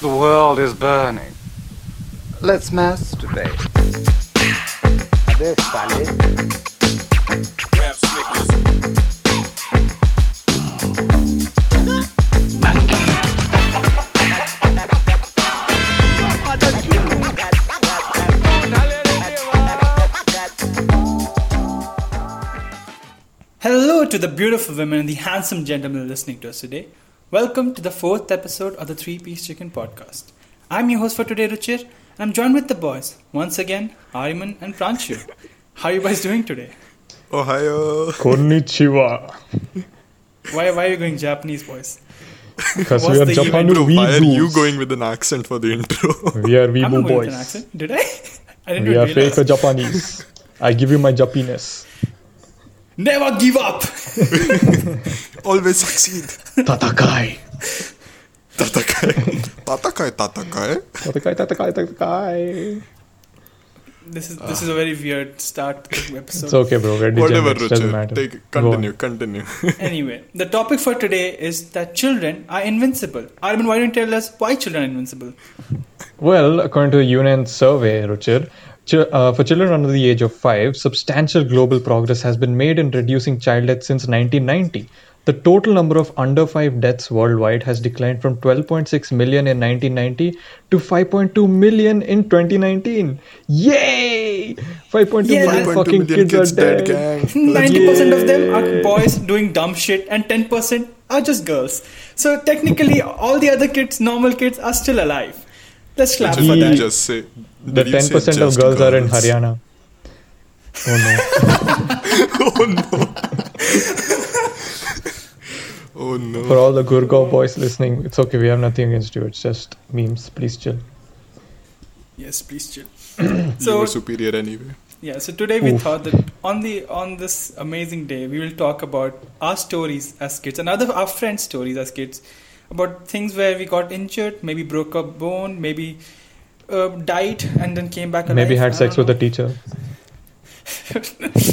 The world is burning. Let's masturbate. Hello to the beautiful women and the handsome gentlemen listening to us today. Welcome to the fourth episode of the Three Piece Chicken Podcast. I'm your host for today, Ruchir, and I'm joined with the boys once again, Ariman and Pranchu. How are you guys doing today? Ohio. Konnichiwa. Why, why are you going Japanese, boys? Because we are Japanese. Japan? Bro, why are you going with an accent for the intro? We are I'm not weeboo going with boys. an accent. Did I? I didn't We are realize. fake Japanese. I give you my Japiness. Never give up! Always succeed. Tatakai. Tatakai. Tatakai, tatakai. Tatakai, tatakai, tatakai. This is this is a very weird start to the episode. It's okay, bro. We're Whatever, degenerates. Doesn't Ruchir. matter. Take, Go continue, continue. Anyway, the topic for today is that children are invincible. Armin, why don't you tell us why children are invincible? Well, according to a UN survey, Ruchir, ch- uh, for children under the age of 5, substantial global progress has been made in reducing child death since 1990. The total number of under 5 deaths worldwide has declined from 12.6 million in 1990 to 5.2 million in 2019. Yay! 5.2 Yeah, million 5.2 fucking million kids, kids are dead, dead. gang. Ninety percent of them are boys doing dumb shit, and ten percent are just girls. So technically, all the other kids, normal kids, are still alive. Let's clap Did for that. just say? The did you say 10% of just girls are in? Haryana. Oh no. oh no. oh no. For all the Gurgaon boys listening, it's okay. We have nothing against you. It's just memes. Please chill. Yes, please chill. you so were superior anyway. yeah, so today we Oof. thought that on the on this amazing day, we will talk about our stories as kids and other our friends' stories as kids about things where we got injured, maybe broke a bone, maybe uh, died and then came back alive. Maybe had sex don't with a teacher.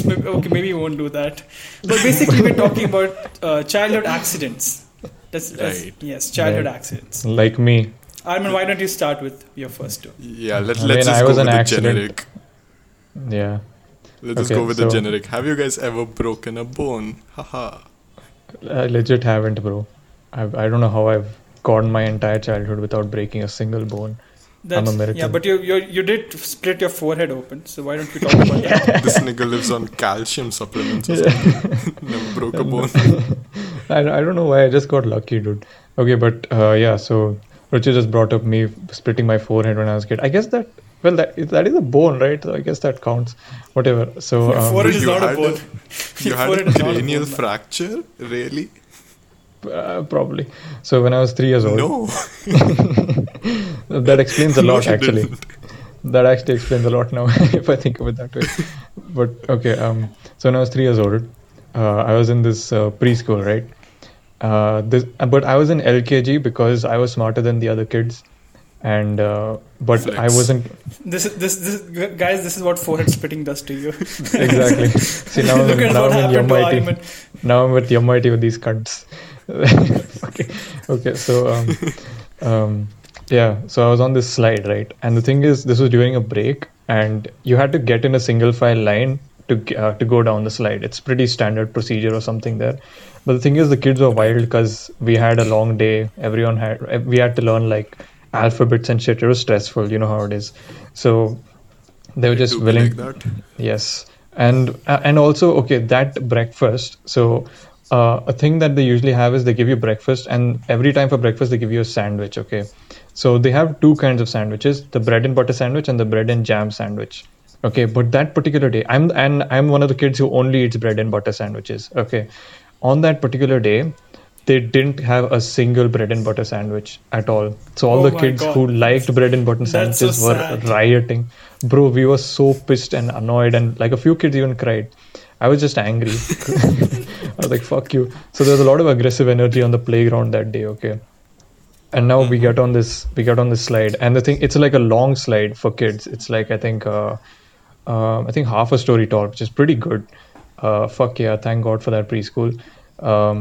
Maybe- okay, maybe we won't do that. But basically, we're talking about uh, childhood accidents. That's, that's Right. yes, childhood Right. accidents. Like me. Armin, why don't you start with your first two? Yeah, let, I let's mean, just I go was with an the accident. generic. Yeah. Let's just Okay, go with the generic. Have you guys ever broken a bone? Haha. I legit haven't, bro. I've, I don't know how I've gone my entire childhood without breaking a single bone. That's, American. Yeah, but you, you you did split your forehead open, so why don't we talk about that? this nigga lives on calcium supplements or something. Never broke a bone. I, I don't know why. I just got lucky, dude. Okay, but uh, yeah, so Ruchir just brought up me splitting my forehead when I was a kid. I guess that, well, that, that is a bone, right? So I guess that counts. Whatever. So, um, forehead is not a bone. You had forehead a is not a cranial bone, fracture? Really? Uh, probably. So when I was three years old, No. that explains a lot you actually didn't. that actually explains a lot now if i think of it that way but okay um so when i was three years old uh, i was in this uh, preschool right uh, this, but i was in lkg because i was smarter than the other kids and uh, but i wasn't This is this this guys. This is what forehead spitting does to you. exactly see now Look i'm, at now what I'm in happened to MIT. Now i'm with MIT with these cunts okay. Okay so um, um yeah so i was on this slide right? And the thing is this was during a break and you had to get in a single file line to uh, to go down the slide. It's pretty standard procedure or something there. But the thing is the kids were wild because we had a long day. Everyone had we had to learn like alphabets and shit. It was stressful you know how it is. So they were just willing like that. Yes, and uh, and also okay that breakfast. So uh, a thing that they usually have is they give you breakfast, and every time for breakfast they give you a sandwich. Okay, so they have two kinds of sandwiches: the bread and butter sandwich and the bread and jam sandwich. Okay, but that particular day, I'm and I'm one of the kids who only eats bread and butter sandwiches. Okay, on that particular day. They didn't have a single bread and butter sandwich at all. So all Oh the kids God. who liked bread and butter That's so sandwiches were rioting. Bro, we were so pissed and annoyed, and like a few kids even cried. I was just angry. I was like, fuck you. So there's a lot of aggressive energy on the playground that day, okay? And now we get on this we get on this slide. And the thing it's like a long slide for kids. It's like I think uh, uh I think half a story tall, which is pretty good. Uh fuck yeah, thank God for that preschool. Um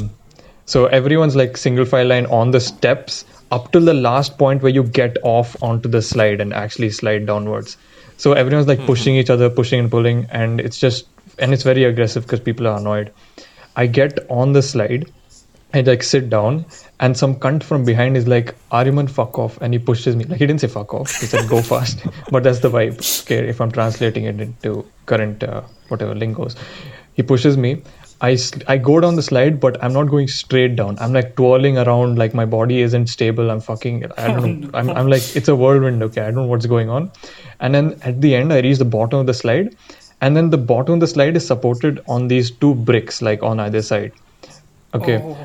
so everyone's like single file line on the steps up till the last point where you get off onto the slide and actually slide downwards. So everyone's like pushing each other, pushing and pulling, and it's just and it's very aggressive because people are annoyed. I get on the slide, I like sit down, and some cunt from behind is like, Ariman, fuck off. And he pushes me. Like, he didn't say fuck off, he said go fast. but that's the vibe, okay, if I'm translating it into current, uh, whatever lingos. He pushes me. I, I go down the slide, but I'm not going straight down. I'm like twirling around, like my body isn't stable. I'm fucking, I don't know. I'm, I'm like, it's a whirlwind, okay? I don't know what's going on. And then at the end, I reach the bottom of the slide. And then the bottom of the slide is supported on these two bricks, like on either side. Okay Oh.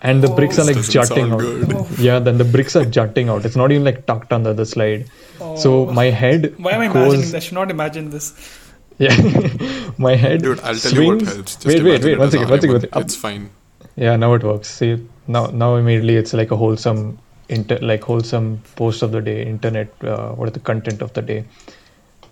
and the bricks are like jutting out. good. Yeah, then the bricks are jutting out. It's not even like tucked under the slide. So my head Why am I imagining this? I should not imagine this. Yeah, my head. Dude, I'll tell swings. you what helps. Just wait, wait, wait. one second one second, one second. one Ariman. It's fine. Yeah, now it works. See, now now immediately it's like a wholesome, inter like wholesome post of the day, internet. Uh, what is the content of the day?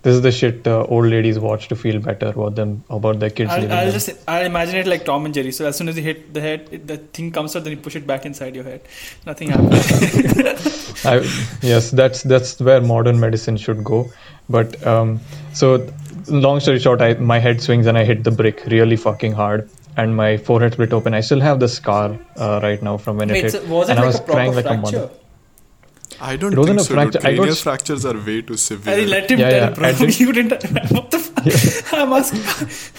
This is the shit uh, old ladies watch to feel better about them about their kids. I'll, I'll just I'll imagine it like Tom and Jerry. So as soon as you hit the head, it, the thing comes out, then you push it back inside your head. Nothing happens. I, yes, that's that's where modern medicine should go. But um, so, long story short, I my head swings and I hit the brick really fucking hard, and my forehead split open. I still have the scar uh, right now from when Wait, it so hit, was it and I was a proper crying like a fracture? mother. I don't It wasn't think a so, dude. fracture. I got Cranial s- fractures are way too severe. I let him Yeah, tell, yeah, bro. I did- You didn't. What the fuck? I'm asking.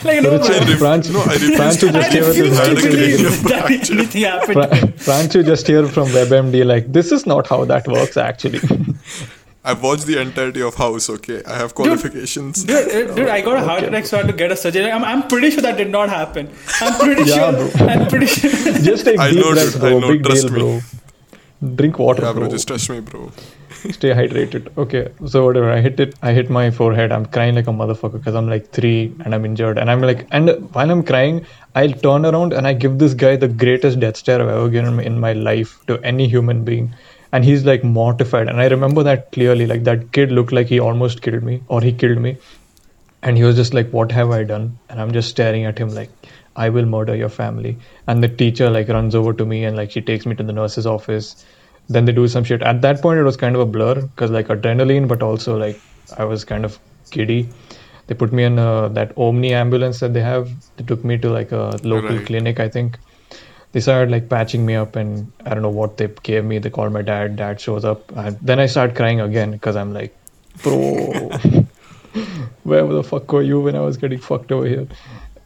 Like, no, Ruchir, man. Pranch, no, I refuse- Pranchu just here with his refuse to hand believe against that anything happened. to him. Fra- Pranchu just hear from WebMD, like this is not how that works actually. I've watched the entirety of House, okay? I have qualifications. Dude, uh, dude, I got a heart attack, so I had to get a surgery. I'm, I'm pretty sure that did not happen. I'm pretty Yeah, sure. bro. I'm pretty sure. just take I deep know, breaths, dude, bro. I know, Big trust deal, me. bro. Drink water, Yeah, bro. bro, just trust me, bro. stay hydrated okay? So whatever i hit it i hit my forehead. I'm crying like a motherfucker because i'm like three and i'm injured. And i'm like and while i'm crying i'll turn around and i give this guy the greatest death stare i've ever given in my life to any human being. And he's like mortified. And i remember that clearly like that kid looked like he almost killed me or he killed me. And he was just like what have i done? And i'm just staring at him like i will murder your family. And the teacher like runs over to me and like she takes me to the nurse's office. Then they do some shit. At that point it was kind of a blur because like adrenaline but also like i was kind of giddy. They put me in uh, that omni ambulance that they have. They took me to like a local Right. clinic i think. They started like patching me up and i don't know what they gave me. They called my dad. Dad shows up. And then i start crying again because i'm like bro where the fuck were you when I was getting fucked over here?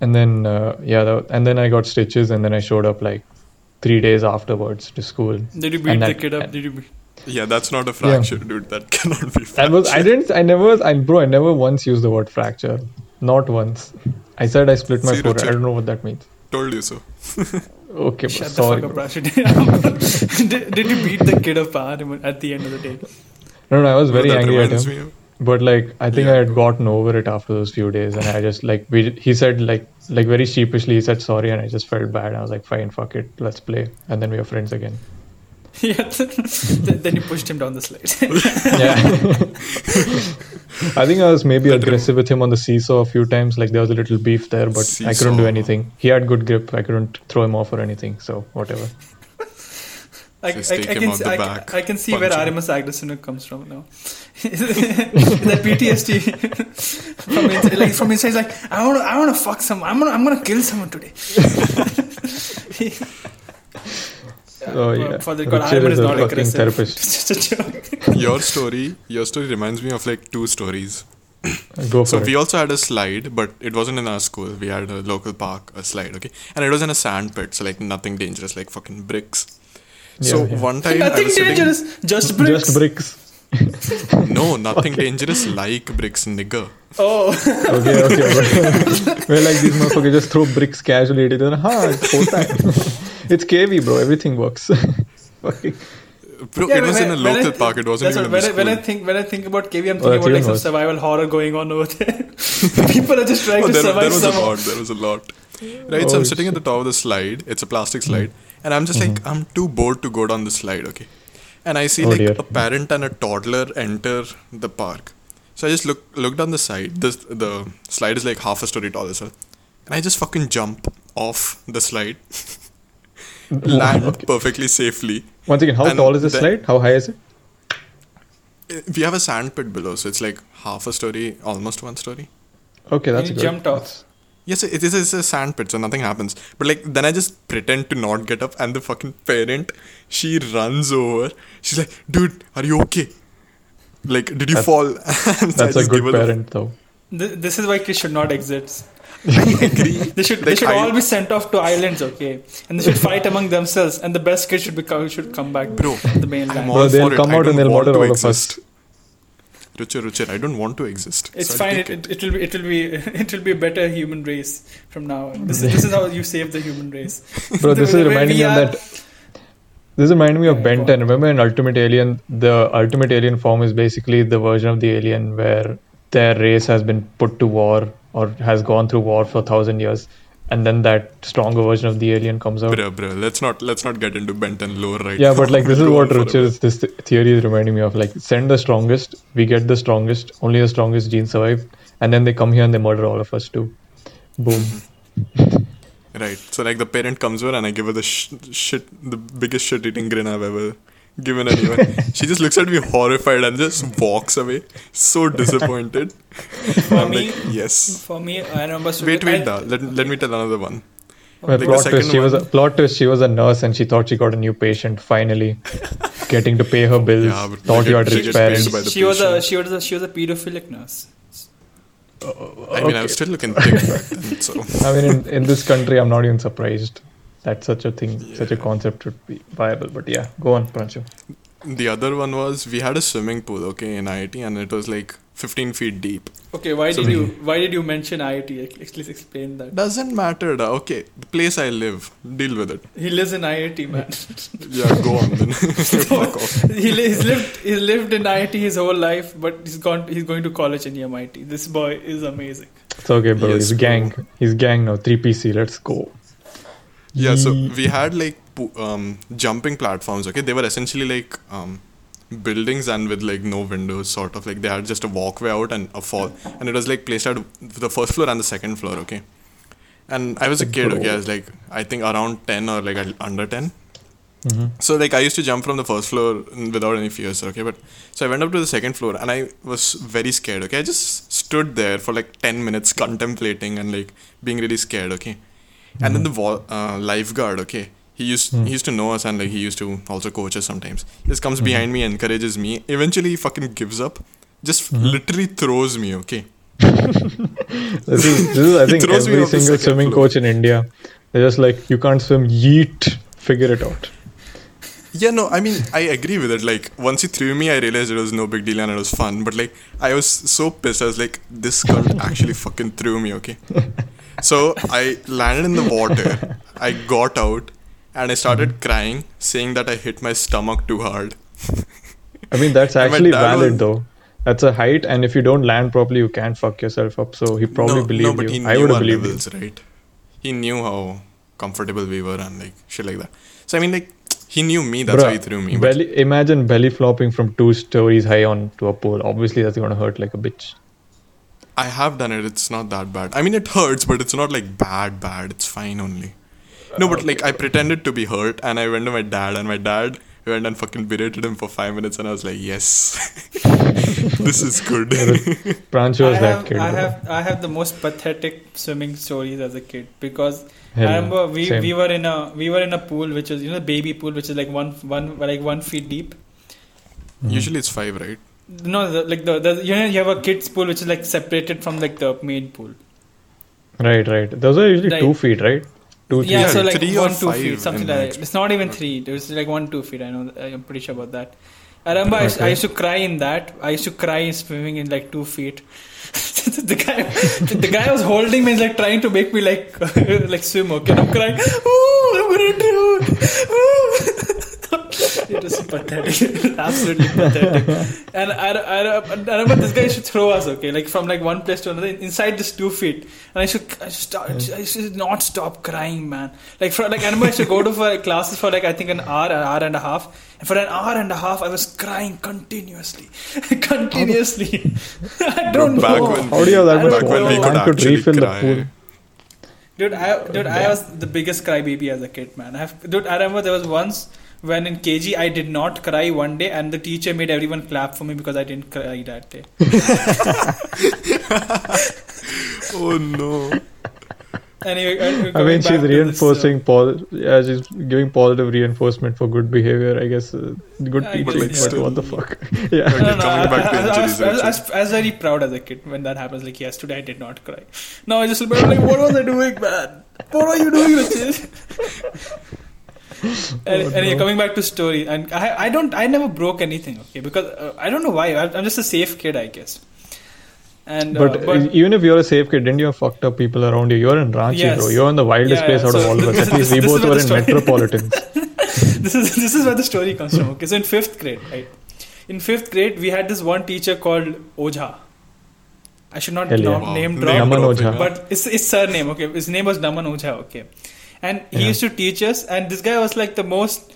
And then uh, yeah, the, and then I got stitches, and then I showed up like three days afterwards to school. Did you beat And the that- kid up? Did you beat? Yeah, that's not a fracture, dude. That cannot be fracture. I was I didn't I never I bro I never once used the word fracture, not once. I said I split my See, forehead. I don't know what that means. Told you so. Okay, bro, Shut sorry. the Bro. up, did, did you beat the kid up at the end of the day? No, no, I was very that angry at reminds him. Me of- But like I think Yeah. I had gotten over it after those few days, and I just like we he said like like very sheepishly he said sorry, and I just felt bad. I was like, fine, fuck it, let's play, and then we were friends again. Yeah. then then you pushed him down the slide. Yeah. I think I was maybe aggressive with him on the seesaw a few times. Like there was a little beef there, but I couldn't do anything. He had good grip. I couldn't throw him off or anything. So whatever. I, I, take I him can out see, the I, back, I can see where him. Arimus Agdasuna comes from now. that PTSD from inside, like from inside, he's like I want to, I want to fuck someone. I'm gonna, I'm gonna kill someone today. Oh yeah. For the God, Ruchir Ariman is is a not fucking aggressive. therapist. It's just a joke. your story, your story reminds me of like two stories. Go for So it. we also had a slide, but it wasn't in our school. We had a local park, a slide, okay, and it was in a sand pit, so like nothing dangerous, like fucking bricks. So Yeah, yeah. one time I Nothing was sitting, dangerous, just bricks. Just bricks. no, nothing dangerous like bricks, nigger. Oh, Okay, okay. okay. We're like these motherfuckers just throw bricks casually at each other. Ha, it's hota. It's KV, bro. Everything works. Fucking- Bro, Yeah, it was when in a I- when local I- park. It wasn't that's even what- when, I, when I think when I think about KV, I'm Oh, thinking that's about like some worse. survival horror going on over there. People are just trying Oh, to there, there survive was a lot. There was a lot. Right, so Oh, I'm sitting at the top of the slide. It's a plastic slide, and I'm just like, mm-hmm. I'm too bored to go down the slide. Okay, and I see Oh, like dear. a parent and a toddler enter the park. So I just look look down the side. This the slide is like half a story tall as well, and I just fucking jump off the slide, land perfectly safely, Once again, how And tall is the then- slide? How high is it? We have a sand pit below, so it's like half a story, almost one story. Okay, that's you good. jumped off. That's- Yes, it is it's a sand pit, so nothing happens. But like then I just pretend to not get up, and the fucking parent, she runs over. She's like, "Dude, are you okay? Like, did you That's- fall?" So That's a good her the- parent, though. Th- This is why kids should not exist. I agree. They should they Like, should I- all be sent off to islands, okay? And they should fight among themselves, and the best kids should become should come back Bro, the mainland. Bro, they'll come it. Out and they'll murder to all of us. Exist. Ruchir, Ruchir, I don't want to exist. It's so fine. It, it, it will be it will be it will be a better human race from now on. This is this is how you save the human race. Bro, The this is reminding me of that. This is reminding me of Yeah, Ben 10. Remember in Ultimate Alien, the Ultimate Alien form is basically the version of the alien where their race has been put to war or has gone through war for a thousand years, and then that stronger version of the alien comes out. Bro, bro, let's not let's not get into Ben 10 lower right Yeah, now. but like this is what on Ruchir forever. is, this theory is reminding me of. Like, send the strongest, we get the strongest, only the strongest genes survive, and then they come here and they murder all of us too. Boom. Right. So like the parent comes over and I give her the sh- shit, the biggest shit eating grin I've ever given anyone. she just looks at me horrified and just walks away, so disappointed. I'm me- like, yes. For me, I remember. Wait, wait, I- uh, Let, let me tell another one. Well, the plot twist, she was a plot twist. She was a nurse and she thought she got a new patient. Finally, getting to pay her bills. Yeah, but thought they you had get- rich parents. paid by the she was a she was a she was a pedophilic nurse. I mean, I was still looking thick back then, so. I mean, in, in this country, I'm not even surprised that such a thing, such a concept would be viable. But yeah, go on, Pranchu. The other one was we had a swimming pool, okay, in IIT, and it was like 15 feet deep. Okay, why So did we- you why did you mention IIT? Ex- Please explain that. Doesn't matter, da. Okay, the place I live, deal with it. He lives in IIT, man. Yeah, go on then. Fuck off. he li- he's lived he's lived in IIT his whole life, but he's gone he's going to college in MIT. This boy is amazing. It's okay, bro. Yes, He's bro. gang. He's gang now. Three PC. Let's go. Yeah, so we had like um, jumping platforms. Okay, they were essentially like um, buildings and with like no windows, sort of like they had just a walkway out and a fall, and it was like placed at the first floor and the second floor. Okay, and I was a kid. Okay, I was like I think around ten or like under ten. hmm So like I used to jump from the first floor without any fears. Okay, but so I went up to the second floor and I was very scared. Okay, I just stood there for like ten minutes contemplating and like being really scared. Okay, and then the wa- uh, lifeguard. Okay, he used Mm. he used to know us and like he used to also coach us sometimes. He just comes Mhm. behind me, encourages me. Eventually, he fucking gives up. Just Mhm. literally throws me. Okay. This is, this is I think, every single swimming floor. coach in India. They're just like, you can't swim. Yeet. Figure it out. Yeah, no, I mean, I agree with it. Like, once he threw me, I realized it was no big deal and it was fun. But, like, I was so pissed. I was like, this cunt actually fucking threw me, okay? So, I landed in the water. I got out and I started mm-hmm. crying, saying that I hit my stomach too hard. I mean, that's actually valid was- though. That's a height, and if you don't land properly, you can't fuck yourself up. So he probably no, believed no, but you. he I would have believed you. levels, right? He knew how comfortable we were and, like, shit like that. So, I mean, like, he knew me, that's Bruh, why he threw me. But belly, imagine belly flopping from two stories high onto a pole. Obviously, that's gonna hurt like a bitch. I have done it. It's not that bad. I mean, it hurts, but it's not like bad, bad. It's fine only. No, but like I pretended to be hurt, and I went to my dad, and my dad went and fucking berated him for five minutes, and I was like, yes, this is good. Pranchu I was that have, kid. I bro. have I have the most pathetic swimming stories as a kid because Hell I yeah. remember we, Same. we were in a we were in a pool which is you know the baby pool which is like one one like one feet deep. Mhm. Usually it's five, right? No, the, like the, the you know you have a kids pool which is like separated from like the main pool. Right, right. Those are usually Like- two feet, right? Two, three yeah, Yeah, so feet. like three or one two five feet something like my that. It's not even three. There's like one two feet. I know. I'm pretty sure about that. I remember I, used, I used to cry in that. I used to cry in swimming in like two feet. the guy, the guy was holding me, and like trying to make me like like swim. Okay, I'm crying. Ooh, I'm gonna drown. Ooh. It was pathetic, absolutely pathetic. And I, I, I remember this guy used to throw us. Okay, like from like one place to another inside this two feet. And I should, I should, start, I should not stop crying, man. Like for like I remember I used to go to for like, classes for like I think an hour, an hour and a half. And for an hour and a half, I was crying continuously, continuously. I don't Bro, back know. when How do you have that I much don't back when we could Man could actually refill the pool. Dude, I dude, I was the biggest crybaby as a kid, man. I have, dude, I remember there was once when in KG I did not cry one day, and the teacher made everyone clap for me because I didn't cry that day. Oh no. Anyway, uh, I mean, she's back to this, uh, reinforcing pol. Yeah, she's giving positive reinforcement for good behavior. I guess uh, good I teaching. guess, But yeah. what the fuck? yeah. Okay, no, no, coming I, back to I, I, I, was. I, was, I, was, very proud as a kid when that happens. Like yesterday, I did not cry. No, I just remember like, what was I doing, man? What are you doing, Ruchir? and, Oh, anyway, no. coming back to story, and I, I don't, I never broke anything. Okay, because uh, I don't know why. I, I'm just a safe kid, I guess. And uh, But, uh, even if you're a safe kid, didn't you have fucked up people around you? You're in Ranchi, Yes. bro. You're in the wildest Yeah, place yeah. out of all of us. At least we both were in story- metropolitans. this is this is where the story comes from. Okay, so in fifth grade, right? In fifth grade, we had this one teacher called Ojha. I should not Hell yeah. not Wow. name Name drop, Naman Ojha. but it's his surname. Okay, his name was Naman Ojha. Okay, and he Yeah. used to teach us, and this guy was like the most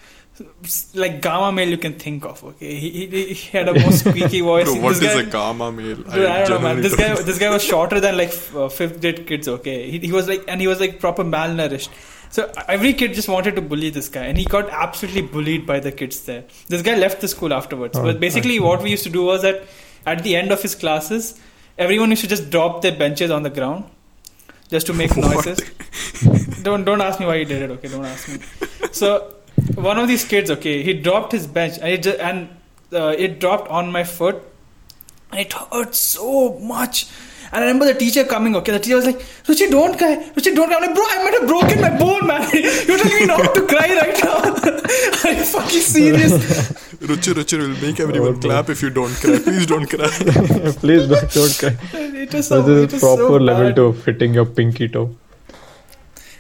like gamma male you can think of. Okay, he he, he had a most squeaky voice. Bro, what this is guy, a gamma male? Dude, I, don't know, man. This guy, this guy was shorter than like f- uh, fifth grade kids. Okay, he, he was like, and he was like proper malnourished. So every kid just wanted to bully this guy, and he got absolutely bullied by the kids there. This guy left the school afterwards. Oh, but basically, what we used to do was that at the end of his classes, everyone used to just drop their benches on the ground just to make noises. don't don't ask me why he did it. Okay, don't ask me. So one of these kids, okay, he dropped his bench and it just, and uh, it dropped on my foot, and it hurt so much. And I remember the teacher coming. Okay, the teacher was like, "Ruchi, don't cry. Ruchi, don't cry." I'm like, "Bro, I might have broken my bone, man. You're telling me not to cry right now? Are you fucking serious?" Ruchi, Ruchi will make everyone clap if you don't cry. Please don't cry. Please don't, don't cry. It was so, this it is was proper so level to fitting your pinky toe.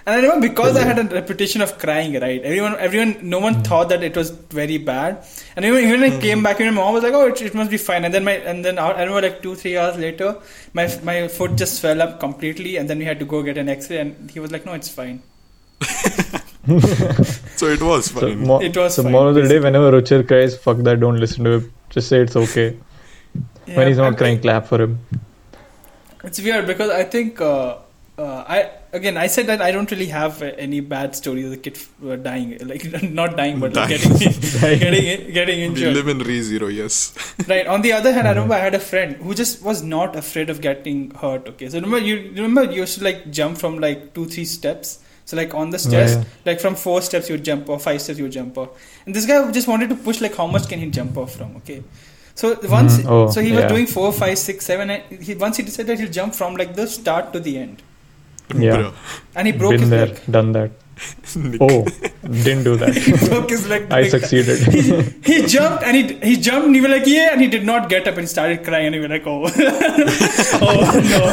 And I remember because I had a reputation of crying, right? Everyone, everyone, no one hmm. thought that it was very bad. And even, even when I came hmm. back, even my mom was like, "Oh, it, it must be fine." And then my, and then I remember like two, three hours later, my my foot just swelled up completely, and then we had to go get an X-ray. And he was like, "No, it's fine." So it was So, mo- It was so fine, more of the day, whenever Ruchir cries, fuck that, don't listen to him. Just say it's okay. Yeah, when he's not and crying, clap for him. It's weird because I think uh, uh, I again I said that I don't really have uh, any bad stories of the kid uh, dying, like not dying, but like Dying. getting getting getting we live in Re Zero, yes. Right. On the other hand, I remember I had a friend who just was not afraid of getting hurt. Okay, so remember you you remember you used to like jump from like two three steps. So like on the stairs, Yeah, yeah. like from four steps you would jump or five steps you would jump off. And this guy just wanted to push like how much can he jump off from? Okay. So once, Mhm. Oh, so he was yeah. doing four, five, six, seven. And he once he decided he'll jump from like the start to the end, Yeah. Bro. and he broke Been his there, leg. done that. Oh, didn't do that. he broke his leg. I succeeded. He jumped and he he jumped and he was like yeah and he did not get up and he started crying and he was like oh oh no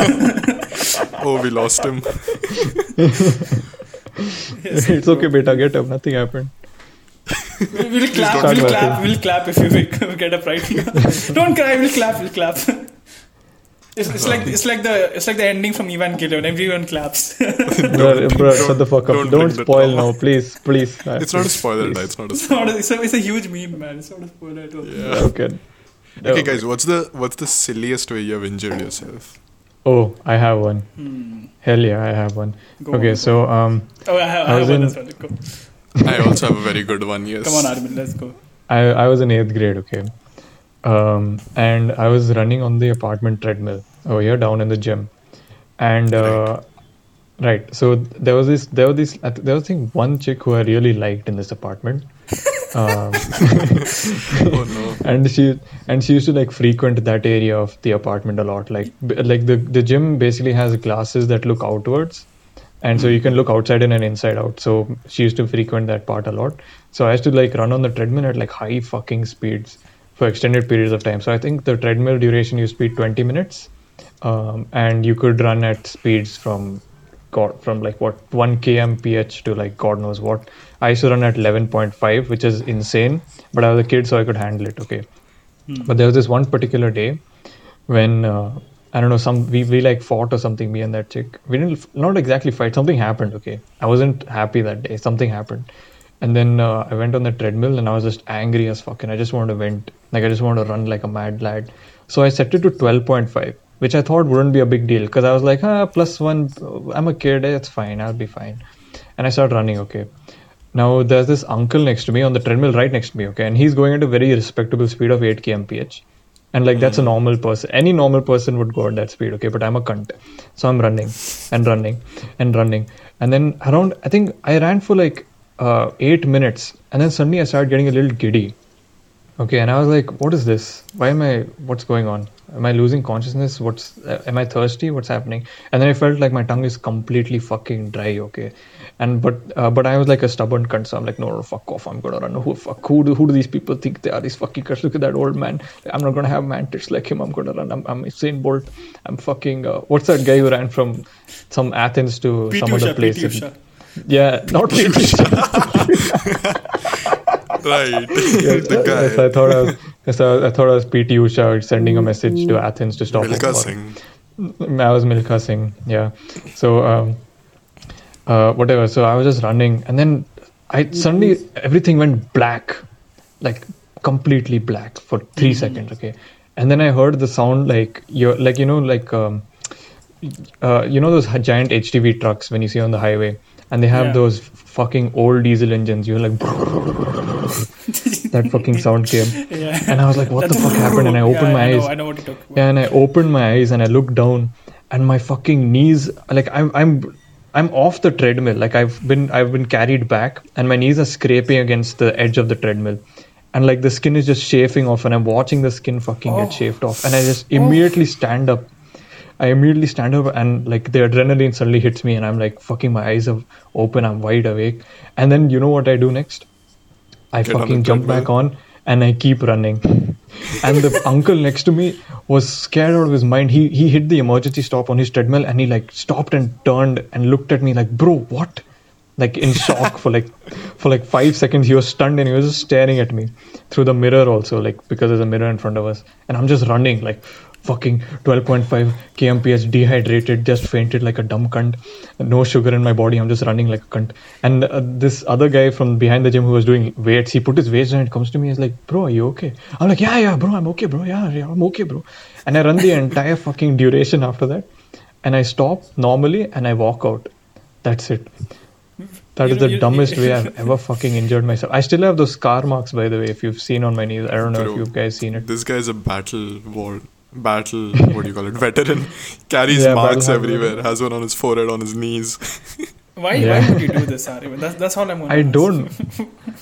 Oh, we lost him. Yes, it's okay, beta, get up. Nothing happened. We'll, we'll clap. We'll clap. We'll clap if you we get up right. Don't cry. We'll clap. We'll clap. It's, it's like it's like the it's like the ending from Evangelion. Everyone claps. Bro, bro, shut the fuck up. don't Don't, spoil now, please, please. Uh, It's not a spoiler, please. guy. It's not a it's not. A, it's, a, it's a huge meme, man. It's not a spoiler at all. Yeah. Okay. Okay, guys, what's the what's the silliest way you have injured yourself? Oh, I have one. Hmm. Hell yeah, I have one. Go Okay, on. so um, Oh, I have, I I was have one as well. Go. I also have a very good one. Yes. Come on, Arvind. Let's go. I I was in eighth grade, okay, um, and I was running on the apartment treadmill over here down in the gym, and uh, right. So there was this, there was this, there was I think one chick who I really liked in this apartment. Um, Oh no. and she and she used to like frequent that area of the apartment a lot. Like like the the gym basically has glasses that look outwards and so you can look outside in and inside out. So she used to frequent that part a lot. So i used to like run on the treadmill at like high fucking speeds for extended periods of time. So i think the treadmill duration used to be 20 minutes um, and you could run at speeds from god from like what 1 kmph to like god knows what. I used to run at 11.5 which is insane but i was a kid so i could handle it okay? But there was this one particular day when uh, I don't know some we, we like fought or something me and that chick. We didn't not exactly fight something happened okay? I wasn't happy that day something happened. And then uh, I went on the treadmill and I was just angry as fuck and I just wanted to vent. Like I just wanted to run like a mad lad. So I set it to 12.5 which I thought wouldn't be a big deal because I was like ah plus one I'm a kid it's fine I'll be fine and I started running okay now there's this uncle next to me on the treadmill right next to me, okay, and he's going at a very respectable speed of 8 kmph. And like that's a normal person. Any normal person would go at that speed, okay. But I'm a cunt, so I'm running and running and running. And then around, I think I ran for like uh, eight minutes, and then suddenly I started getting a little giddy. Okay, and I was like, "What is this? Why am I? What's going on? Am I losing consciousness? What's? Uh, am I thirsty? What's happening?" And then I felt like my tongue is completely fucking dry. Okay, and but uh, but I was like a stubborn cunt, so I'm like, "No, no, fuck off! I'm gonna run. Who fuck? Who do, who do these people think they are? These fucking cunts. Look at that old man. I'm not gonna have mantis like him. I'm gonna run. I'm I'm Usain Bolt. I'm fucking. Uh, what's that guy who ran from some Athens to PT some other place? Yeah, not. Right. yes, the guy. yes, I thought I was, yes, I, I thought I was PT Usha sending a message to Athens to stop Milkha. Singh. I was Milkha Singh, yeah. So, um, uh, whatever. So I was just running, and then I suddenly everything went black, like completely black for 3 seconds. Okay, and then I heard the sound like you like you know like um, uh, you know those giant HTV trucks when you see on the highway, and they have Yeah. those fucking old diesel engines. You're like that fucking sound came, Yeah. and I was like, what the fuck happened? And I opened yeah, my I eyes. Know, I know what you're talking about. Yeah, and I opened my eyes and I looked down, and my fucking knees, like I'm, I'm, I'm off the treadmill. Like I've been, I've been carried back, and my knees are scraping against the edge of the treadmill, and like the skin is just chafing off, and I'm watching the skin fucking Oh. get chafed off, and I just immediately oh. stand up. I immediately stand up and like the adrenaline suddenly hits me and I'm like fucking my eyes are open, I'm wide awake. And then you know what I do next? I Get fucking jump back on and I keep running. and the uncle next to me was scared out of his mind. He he hit the emergency stop on his treadmill and he like stopped and turned and looked at me like, bro, what? Like in shock for like for like five seconds. He was stunned and he was just staring at me through the mirror also, like because there's a mirror in front of us. And I'm just running like fucking 12.5 kmph dehydrated just fainted like a dumb cunt. No sugar in my body i'm just running like a cunt. And uh, this other guy from behind the gym who was doing weights he put his weights down and comes to me he's like bro are you okay? I'm like yeah yeah bro i'm okay bro yeah, yeah i'm okay bro. And i run the entire fucking duration after that. And i stop normally and i walk out. That's it. That You is know, the dumbest way I've ever fucking injured myself. I still have those scar marks, by the way, if you've seen on my knees. I don't know Bro, if you guys seen it. This guy's a battle war, battle. What do you call it? Veteran. Carries Yeah, marks everywhere. Has one on his forehead, on his knees. Why, Yeah. why would you do this, Ariman? That's, that's all I'm wondering. I don't,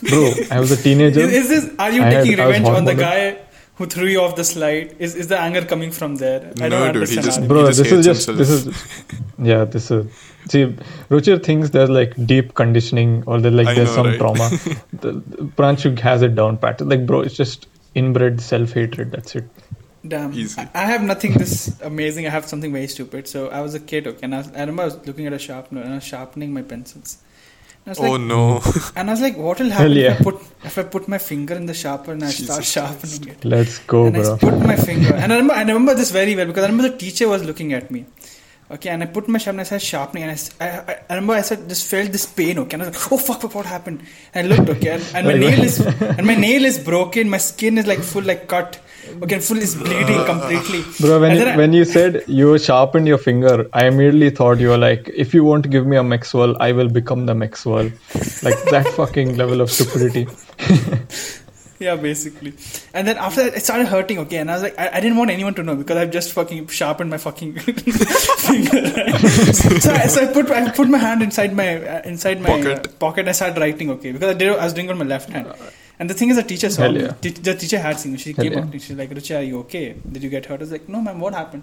bro. I was a teenager. Is, is this? Are you I taking I was revenge on the guy who threw you off the slide? Is is the anger coming from there? I No, don't dude, he just- bro He just this is hates just this is yeah this is see ruchir thinks there's like deep conditioning or there like I there's know, some right? trauma the, the Pranshuk has it down pat like bro it's just inbred self-hatred that's it Damn. Easy. I, I have nothing this amazing. I have something very stupid. So I was a kid, okay, and I, was, I remember I was looking at a sharpener and I was sharpening my pencils. And I was oh like, no. and I was like, what will happen Hell if I put if I put my finger in the sharpener and I start Jesus sharpening it? let's go and I bro put my finger, and I remember, I remember this very well because I remember the teacher was looking at me. Okay, and I put my sharpener, I started sharpening, and I remember I said, just felt this pain. Okay, and I was like, oh fuck, fuck, what happened? And I looked, okay, and, and my nail is and my nail is broken. My skin is like full, like cut. Okay, and full is bleeding completely. bro when you, I- when you said you sharpened your finger i immediately thought you were like if you want to give me a maxwell i will become the maxwell like that fucking level of stupidity Yeah, basically. And then after that, it started hurting. Okay, and I was like, I, I didn't want anyone to know because I've just fucking sharpened my fucking finger. so, I, so I put I put my hand inside my uh, inside my Pocket. Uh, pocket. I started writing. Okay, because I did I was doing it on my left hand. And the thing is, the teacher saw me. yeah. Te- the teacher had seen me. She Hell came yeah. up to me. She's like, Ruchi, are you okay? Did you get hurt? I was like, no, ma'am. What happened?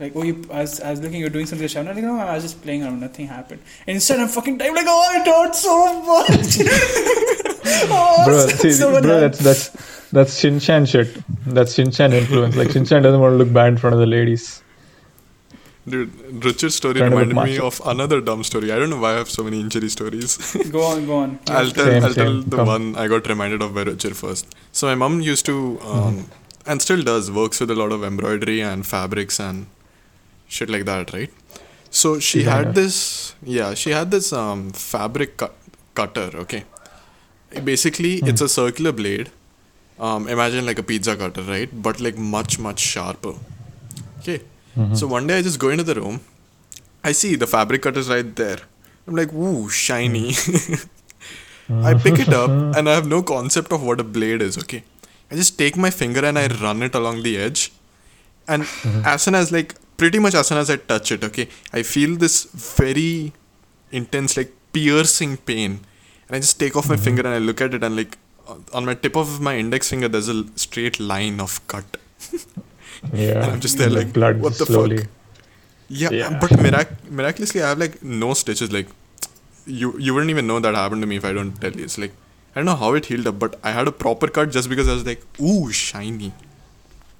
Like, oh, you, I was, I was looking, you're doing something. I'm like, no, ma'am, I was just playing around. Nothing happened. And instead, I'm fucking dying. Like, oh, it hurts so much. oh, bro so- see, so bro that's that's that's shinchan shit that's shinchan influence like shinchan doesn't want to look bad in front of the ladies Dude, Ruchir's story Kind of reminded me of another dumb story. I don't know why I have so many injury stories. Go on, go on. I'll tell, Same, I'll tell the Come. one I got reminded of by Ruchir first. So my mom used to, um, and still does, works with a lot of embroidery and fabrics and shit like that, right? So she Designer. had this, yeah, she had this um, fabric cut, cutter, okay? Basically, it's a circular blade. Um, imagine like a pizza cutter, right? But like much, much sharper. Okay. So one day I just go into the room. I see the fabric cutters right there. I'm like, ooh, shiny. I pick it up and I have no concept of what a blade is, okay? I just take my finger and I run it along the edge. And as soon as, like, pretty much as soon as I touch it, okay, I feel this very intense, like, piercing pain. And I just take off my mm-hmm. finger and I look at it and, like, on my tip of my index finger, there's a straight line of cut. Yeah. And I'm just there, like, blood what the slowly. fuck? Yeah, Yeah. but mirac- miraculously, I have like no stitches. Like, you you wouldn't even know that happened to me if I don't tell you. It's like I don't know how it healed up, but I had a proper cut just because I was like, ooh, shiny.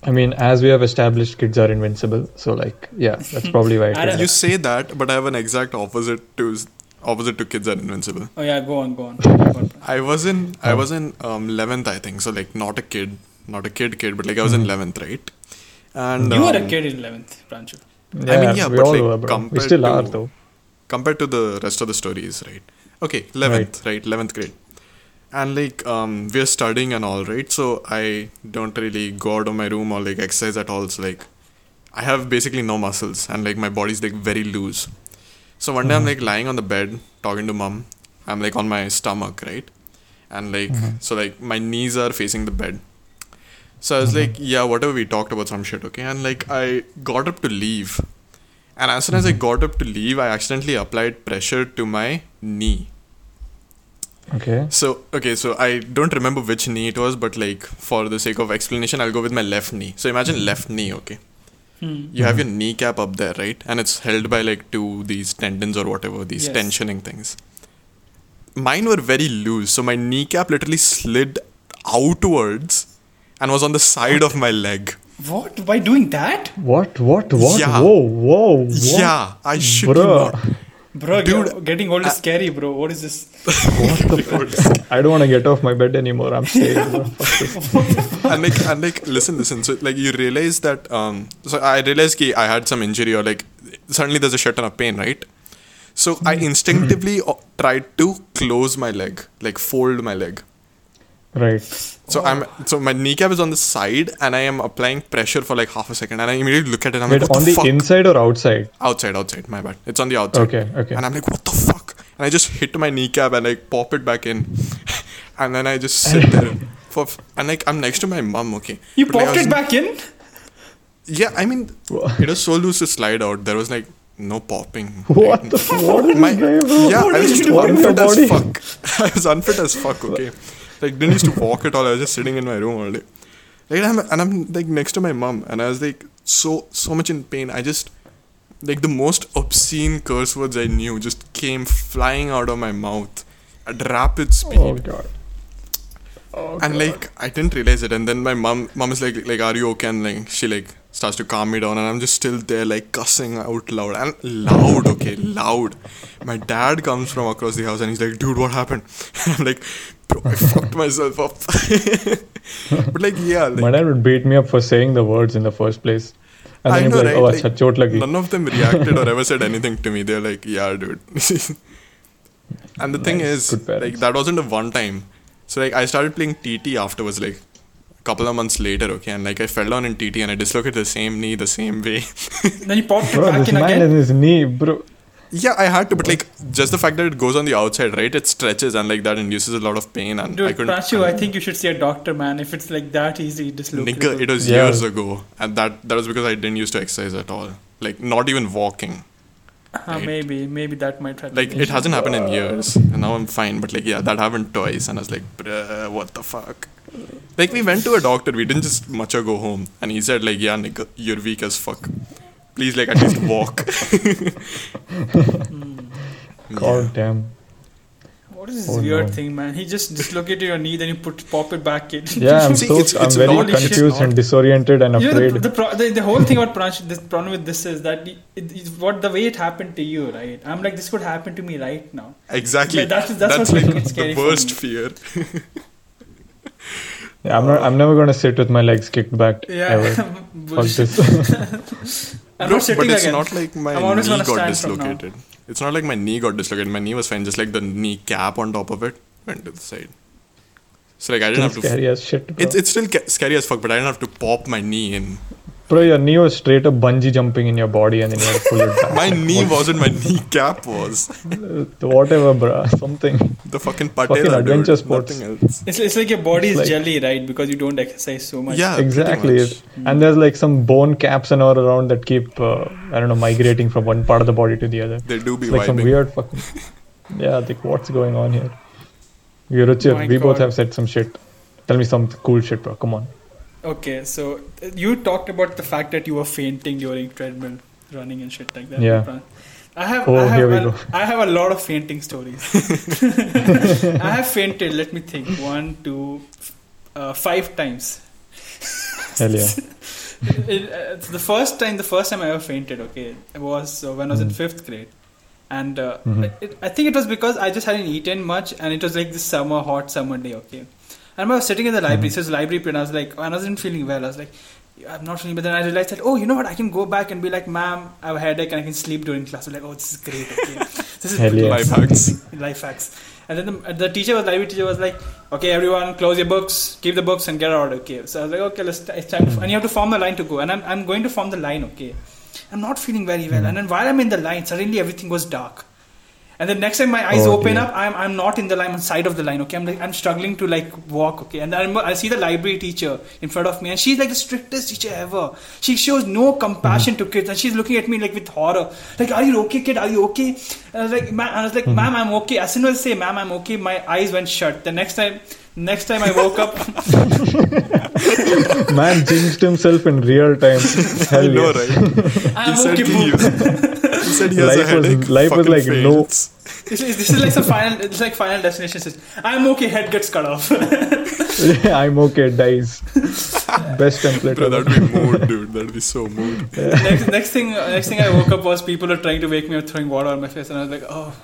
I mean, as we have established, kids are invincible. So, like, yeah, that's probably why. It I. You say that, but I have an exact opposite to opposite to kids are invincible. Oh yeah, go on, go on. Go on. I was in I was in um, 11th, I think. So like not a kid, not a kid kid, but like I was in 11th, right? And You were a um, kid in eleventh, Pranchu. yeah, I mean, yeah, we but all like were, bro. We compared still are, to- though. compared to the rest of the stories, right? Okay, 11th, right? 11th grade. And like, um, we're studying and all, right? So I don't really go out of my room or like exercise at all. So like, I have basically no muscles and like my body's like very loose. So one day I'm like lying on the bed talking to mom. I'm like on my stomach, right? And like, so like my knees are facing the bed. So I was mm-hmm. like, yeah, whatever we talked about some shit, okay? And like, I got up to leave. And as soon as I mm-hmm. got up to leave, I accidentally applied pressure to my knee. Okay. So, okay, so I don't remember which knee it was, but like, for the sake of explanation, I'll go with my left knee. So imagine mm-hmm. left knee, okay? Hmm. You have your kneecap up there, right? And it's held by like two these tendons or whatever, these Yes. tensioning things. Mine were very loose, so my kneecap literally slid outwards and was on the side of my leg. What? By doing that, What? What? What? Yeah. Whoa! Whoa! What? Yeah, I should Bruh. not. bro? Dude, getting old is scary, bro. What is this? What the fuck? I don't want to get off my bed anymore. I'm scared. bro. And like and like listen listen so like you realize that um so i realized ki i had some injury or like suddenly there's a shit ton of pain right so i instinctively o- tried to close my leg like fold my leg Right. So i'm so my kneecap is on the side and i am applying pressure for like half a second and i immediately look at it and i'm Wait, like what on the, the fuck inside or outside? outside outside my bad it's on the outside Okay. Okay. and i'm like what the fuck and i just hit my kneecap and like pop it back in and then i just sit there for and like i'm next to my mom okay You But, popped was it back in? Yeah, I mean, Wha- it was so loose to slide out. There was like no popping. What the? f- What is My, this guy, bro? yeah, I was just What is your unfit as fuck. I was unfit as fuck. Okay, like didn't used to walk at all. I was just sitting in my room all day. Like I'm, and I'm like next to my mom, and I was like so so much in pain. I just like the most obscene curse words I knew just came flying out of my mouth at rapid oh, speed Oh god. Oh, and God. like I didn't realize it, and then my mom mom is like like Are you okay? And like she like starts to calm me down, and I'm just still there like cussing out loud and loud, okay, loud. My dad comes from across the house and he's like, dude, what happened? And I'm like, bro, I fucked myself up. but like yeah, like, my dad would beat me up for saying the words in the first place. And I then he'd know, like, right? oh, Like, chot lagi. None of them reacted or ever said anything to me. They're like, yeah, dude. and the thing is, like, that wasn't a one time. So, like, I started playing TT afterwards, like, couple of months later, okay? And, like, I fell down in TT and I dislocated the same knee the same way. Then you popped it Bro, back this in man again. his knee, bro. yeah, I had to, but, like, just the fact that it goes on the outside, right? It stretches and, like, that induces a lot of pain. And I Dude, couldn't. Pranchu, I think you should see a doctor, man. If it's like that easy, dislocated. Nigga, it was Yeah. years ago. And that, that was because I didn't used to exercise at all. Like, not even walking. Ah, right. maybe, maybe that might have like it hasn't happened in years and now i'm fine but like yeah that happened twice and i was like Bruh, what the fuck like we went to a doctor we didn't just much go home and he said like yeah nigga you're weak as fuck please like at least walk hmm. God damn. What is this Oh, weird no. thing, man? He just dislocated your knee, then you put pop it back in. Yeah, I'm See, so it's- I'm it's very confused and disoriented and You know, afraid. the, the, pro- the, the whole thing about Pranch, the problem with this is that it, it, what the way it happened to you, right? I'm like, this could happen to me right now. exactly Like, that's- that's that's what like makes it scary the for worst fear yeah, I'm not. I'm never gonna sit with my legs kicked back Yeah, ever. Fuck this. I'm Bro, not sitting but it's again. not like my knee got stand from now. dislocated it's not like my knee got dislocated my knee was fine just like the knee cap on top of it went to the side so like i didn't have to scary as shit. Bro. It's it's still ca- scary as fuck, but I didn't have to pop my knee in. Bro, your knee was straight up bungee jumping in your body and then you had to pull it back. My knee wasn't, my kneecap was. Whatever, bro. Something. The fucking Fucking patella, adventure dude. sports. Nothing else. It's, it's like your body is like- jelly, right? Because you don't exercise so much. Yeah, pretty exactly. much. And there's like some bone caps and all around that keep, uh, I don't know, migrating from one part of the body to the other. They do be It's like some vibing. weird fucking. Yeah, like what's going on here? You, Ruchir, My we both God. have said some shit. Tell me some cool shit, bro. Come on. Okay, so uh, you talked about the fact that you were fainting during treadmill running and shit like that. Yeah. I have, Oh, I have, here we a- go. I have a lot of fainting stories. I have fainted. Let me think. One, two, uh, five times. Hell yeah. it, uh, the first time, the first time I ever fainted. Okay, it was uh, when I was in Mhm. fifth grade, and uh, Mhm. it, it- I think it was because I just hadn't eaten much, and it was like this summer, hot summer day. Okay, and I was sitting in the library. Mhm. So it was library period. and I was like, I wasn't feeling well. I was like. I'm not feeling, but then I realized that oh, you know what? I can go back and be like, "Ma'am, I have a headache and I can sleep during class." I'm like, "Oh, this is great. Okay, this is Hell yeah. Life hacks. life hacks." And then the, the teacher was library teacher was like, "Okay, everyone, close your books, keep the books, and get out." Okay, so I was like, "Okay, let's it's time." To, and you have to form the line to go, and I'm I'm going to form the line. Okay, I'm not feeling very well, and then while I'm in the line, suddenly everything was dark. And then next time my eyes Oh, open dear. up, I'm, I'm not in the line, I'm side of the line. Okay, I'm like I'm struggling to like walk. Okay, and I remember I see the library teacher in front of me, and she's like the strictest teacher ever. She shows no compassion to kids, and she's looking at me like with horror. Like, are you okay, kid? Are you okay? And I was like, ma'am, I was like, mm-hmm. ma'am, I'm okay. As soon as I say, ma'am, I'm okay, my eyes went shut. The next time, next time I woke up, Man jinxed himself in real time. Hell I know, yes. right? I'm okay. He, poop. used- he said he has a Life was- life was fucking like, no. This is, this is like some final. It's like final destination. Says, I'm okay. Head gets cut off. Yeah, I'm okay. Dies. Best template. Bro, that'd be mood, dude. That'd be so mood. next, next thing, next thing I woke up was people are trying to wake me up, throwing water on my face, and I was like, oh,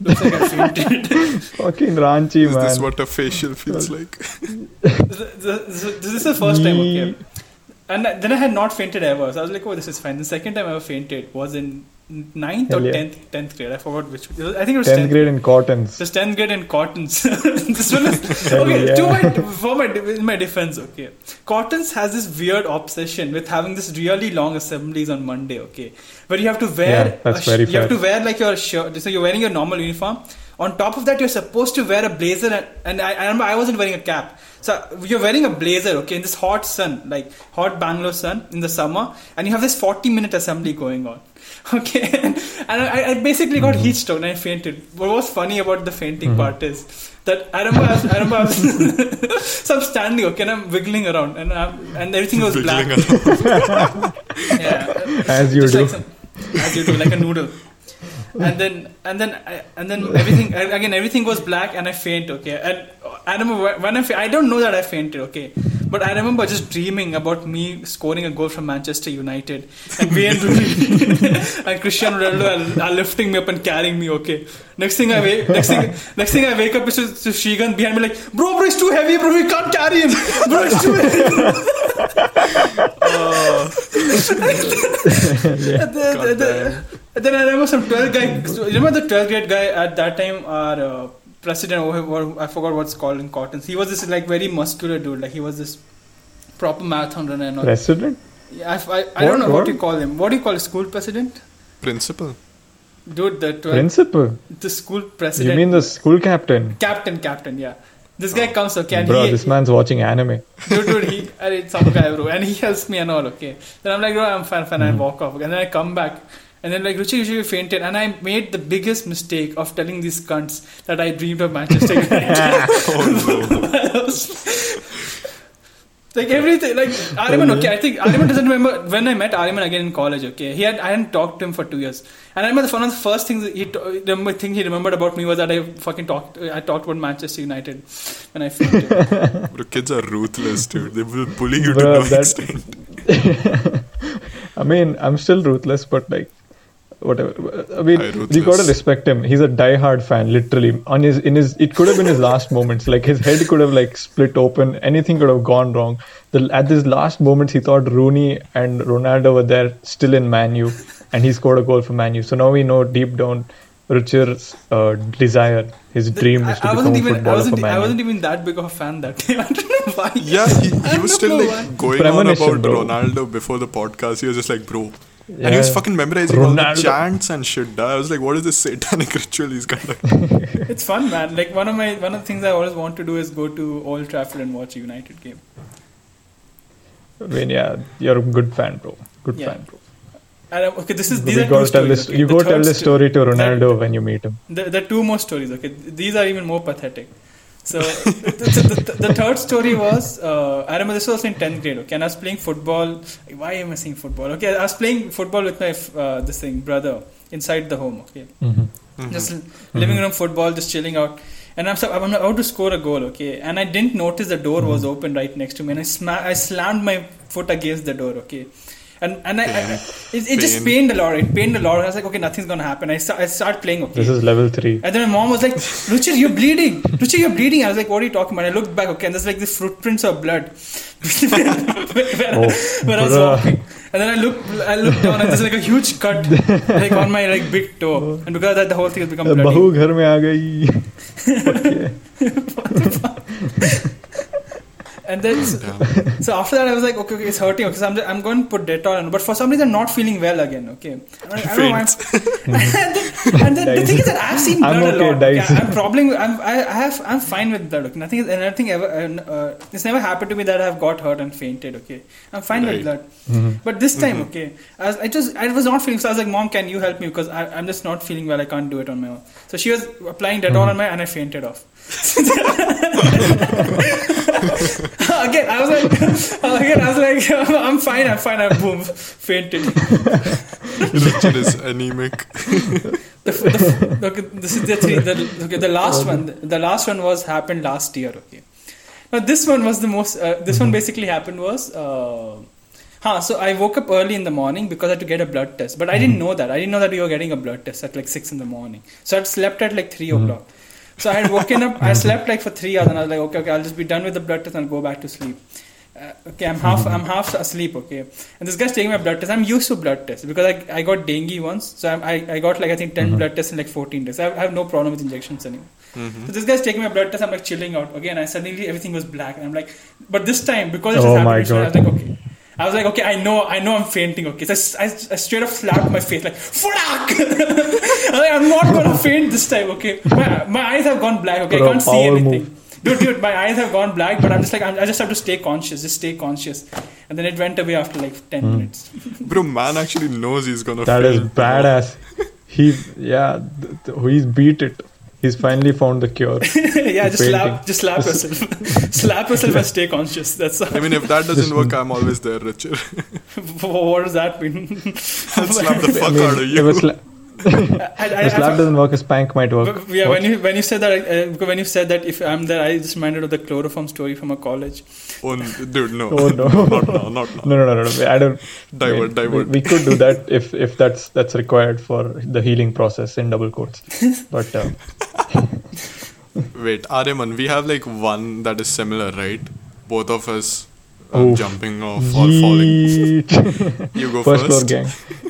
looks like I fainted. Fucking Ranchi, Is man. this what a facial feels like? this, this, this is the first time, okay. Ye- And then I had not fainted ever, so I was like, oh, this is fine. The second time I ever fainted was in ninth or yeah. tenth, tenth grade. I forgot which. I think it was 10th tenth grade in cottons. Just 10th grade in cottons. this one is okay. yeah. To my for my in my defense, okay. Cottons has this weird obsession with having this really long assemblies on Monday, okay, where you have to wear Yeah, that's sh- very you have to wear like your shirt. So you're wearing your normal uniform. On top of that, you're supposed to wear a blazer, and, and I, I remember I wasn't wearing a cap. So you're wearing a blazer, okay, in this hot sun, like hot Bangalore sun in the summer, and you have this 40 minute assembly going on. Okay, and I, I basically got Mm-hmm. heat stroke and I fainted. What was funny about the fainting part is that I remember, I, was, I remember, I was so I'm standing, okay, and I'm wiggling around, and I'm, and everything was black. Wiggling. Yeah, As you do. like some, as you do, like a noodle. And then, and then, and then everything again. Everything was black, and I faint. Okay, and I remember when I, fa- I don't know that I fainted. Okay, but I remember just dreaming about me scoring a goal from Manchester United, and Wayne Rooney and Cristiano Ronaldo are, are lifting me up and carrying me. Okay, next thing I wake, next thing, next thing I wake up is to, to Shigan behind me like, bro, bro, it's too heavy, bro, we can't carry him, bro, it's too heavy. Oh. And then, and then- and then I remember some 12th guy. you remember the 12th grade guy at that time? Our uh, president, or or I forgot what's called in Cottons. He was this like very muscular dude. Like he was this proper marathon runner. And all. President? Yeah, I, I, I don't know what, what? you call him. What do you call a school president? Principal. Dude, the 12th, Principal? the school president. You mean the school captain? captain? Captain, yeah. This guy comes okay, and Bro, he, this man's watching anime. dude, dude, he, it's some guy, bro, and he helps me and all, okay. Then I'm like, bro, I'm fine, fine, Hmm. I walk off, and then I come back, and then like, Ruchi usually fainted, and I made the biggest mistake of telling these cunts that I dreamed of Manchester United. Oh, like everything, like Aryaman, okay, I think Aryaman doesn't remember when I met Aryaman again in college, okay. He had I hadn't talked to him for two years, and I remember the one of the first things he to- the thing he remembered about me was that I fucking talked, I talked about Manchester United when I fainted. Bro, kids are ruthless, dude. They will bully you to Bro, no that- extent. I mean, I'm still ruthless, but like, whatever. I mean, I you gotta respect him. He's a die-hard fan, literally. On his, in his, it could have been his last moments. Like his head could have like split open. Anything could have gone wrong. The, at his last moments, he thought Rooney and Ronaldo were there, still in Manu, and he scored a goal for Manu. So now we know deep down, Ruchir's uh, desire, his dream is to I, I become wasn't a even I wasn't for Man I U. wasn't even that big of a fan that day. I don't know why. Yeah, he, I he was still like why. going on about bro. Ronaldo before the podcast. He was just like, bro. And he was fucking memorizing all the chants and shit. I was like, what is this satanic ritual he's conducting? It's fun, man. Like one of my one of the things I always want to do is go to Old Trafford and watch a United game. I mean, yeah, you're a good fan, bro. Good Yeah. fan, bro. And, okay, this is these You are go two tell stories. this. okay? You The go tell this story to that- Ronaldo when you meet him. The, the two more stories, okay? These are even more pathetic. So, the, the, the, the third story was uh, I remember this was in 10th grade, okay? And I was playing football. Why am I saying football? Okay, I was playing football with my uh, this thing brother inside the home, okay? Mm-hmm. Just living room football, just chilling out. And I'm, so, I'm about to score a goal, okay? And I didn't notice the door was open right next to me, and I, sma- I slammed my foot against the door, okay? and and I, I, it, it just pained a lot. It pained a lot. I was like, okay, nothing's gonna happen. I, I start playing. Okay, this is level three. And then my mom was like, Ruchir, you're bleeding. Ruchir, you're bleeding. I was like, what are you talking about? And I looked back. Okay, and there's like this footprints of blood when, oh, I was walking. And then I looked, I looked down, and there's like a huge cut, like on my like big toe. And because of that, the whole thing has become bloody. घर में आ गई. And then, so, so after that, I was like, okay, okay, it's hurting. Okay, so I'm, I'm going to put Dettol on. But for some reason, I'm not feeling well again. Okay, I'm like, I don't know why. I'm- and then, and then the thing is that I've seen blood I'm a lot. Okay, dice. I'm probably, I'm, I, I have, I'm fine with blood. Okay, nothing, is- nothing ever. Uh, it's never happened to me that I've got hurt and fainted. Okay, I'm fine with Right. blood. Mm-hmm. But this time, okay, I, was, I just, I was not feeling. So I was like, Mom, can you help me because I, I'm just not feeling well. I can't do it on my own. So she was applying Dettol Mm-hmm. on my, and I fainted off. again, I was like, again, I was like, I'm fine, I'm fine. I boom, fainted. Ruchir is anemic. The, the, okay, this is the three. The, okay, the last one, the last one was happened last year. Okay, now this one was the most. Uh, this one basically happened was. Uh, Huh, so I woke up early in the morning because I had to get a blood test. But I didn't know that. I didn't know that you were getting a blood test at like 6 in the morning. So I'd slept at like 3 o'clock. So I had woken up, I slept like for 3 hours and I was like, okay, okay, I'll just be done with the blood test and go back to sleep. Uh, okay, I'm half, I'm half asleep, okay. And this guy's taking my blood test. I'm used to blood tests because I, I got dengue once. So I'm, I, I got like, I think 10 blood tests in like 14 days. I have, I have no problem with injections anymore. Mm-hmm. So this guy's taking my blood test. I'm like chilling out. Again, I suddenly everything was black, and I'm like, but this time because it just Oh happened, my recently, I was like, okay. I was like, okay, I know, I know, I'm fainting. Okay, so I, I, I straight up slapped my face like, fuck! I was like, I'm not gonna faint this time. Okay, my, my eyes have gone black. Okay, Bro, I can't see anything. move. Dude, dude, my eyes have gone black, but I'm just like, I'm, I just have to stay conscious, just stay conscious. And then it went away after like 10 Hmm. minutes. Bro, man actually knows he's gonna That fail. is badass. He, yeah, th- th- he's beat it. He's finally found the cure. yeah, just slap, just slap yourself, slap yourself and stay conscious. That's all. I mean, if that doesn't work, I'm always there, Ruchir. what does that mean? I'll slap the fuck I mean, out of you. A, sla- I, I, slap doesn't work, a spank might work. But, yeah, when you when you said that, uh, when you said that, if I'm there, I just reminded of the chloroform story from a college. Oh, n- dude, no. Oh, no. not now, not now. No, no, no, no, no. I don't. Divert, wait, divert. We, we could do that if if that's that's required for the healing process in double quotes. But uh, Wait, Aryaman, we have like one that is similar, right? Both of us um, Oof. jumping off or falling. You go first first. floor gang.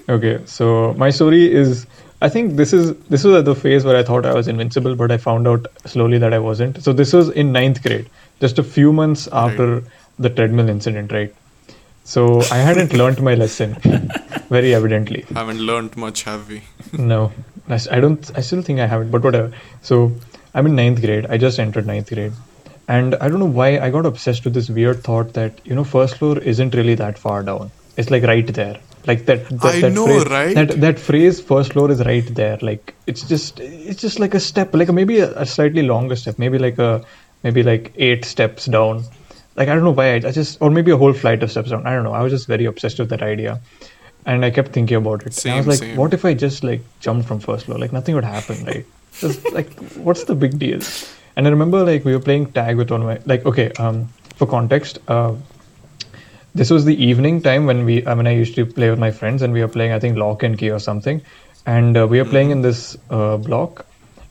Okay, so my story is. I think this is this was at the phase where I thought I was invincible, but I found out slowly that I wasn't. So this was in ninth grade, just a few months after the treadmill incident, right? So I hadn't learned my lesson, very evidently. Haven't learned much, have we? No, I don't. I still think I haven't, but whatever. So I'm in ninth grade. I just entered ninth grade, and I don't know why I got obsessed with this weird thought that you know first floor isn't really that far down. It's like right there. Like that. that I that know, phrase, right? That that phrase first floor is right there. Like it's just it's just like a step, like maybe a, a slightly longer step, maybe like a maybe like eight steps down. Like I don't know why I, I just or maybe a whole flight of steps down. I don't know. I was just very obsessed with that idea. And I kept thinking about it. and I was like, same. what if I just like jumped from first floor? Like nothing would happen, right? Just like what's the big deal? And I remember like we were playing tag with one of my like okay, um for context, uh this was the evening time when we I mean I used to play with my friends and we were playing I think lock and key or something. And uh, we were playing in this uh, block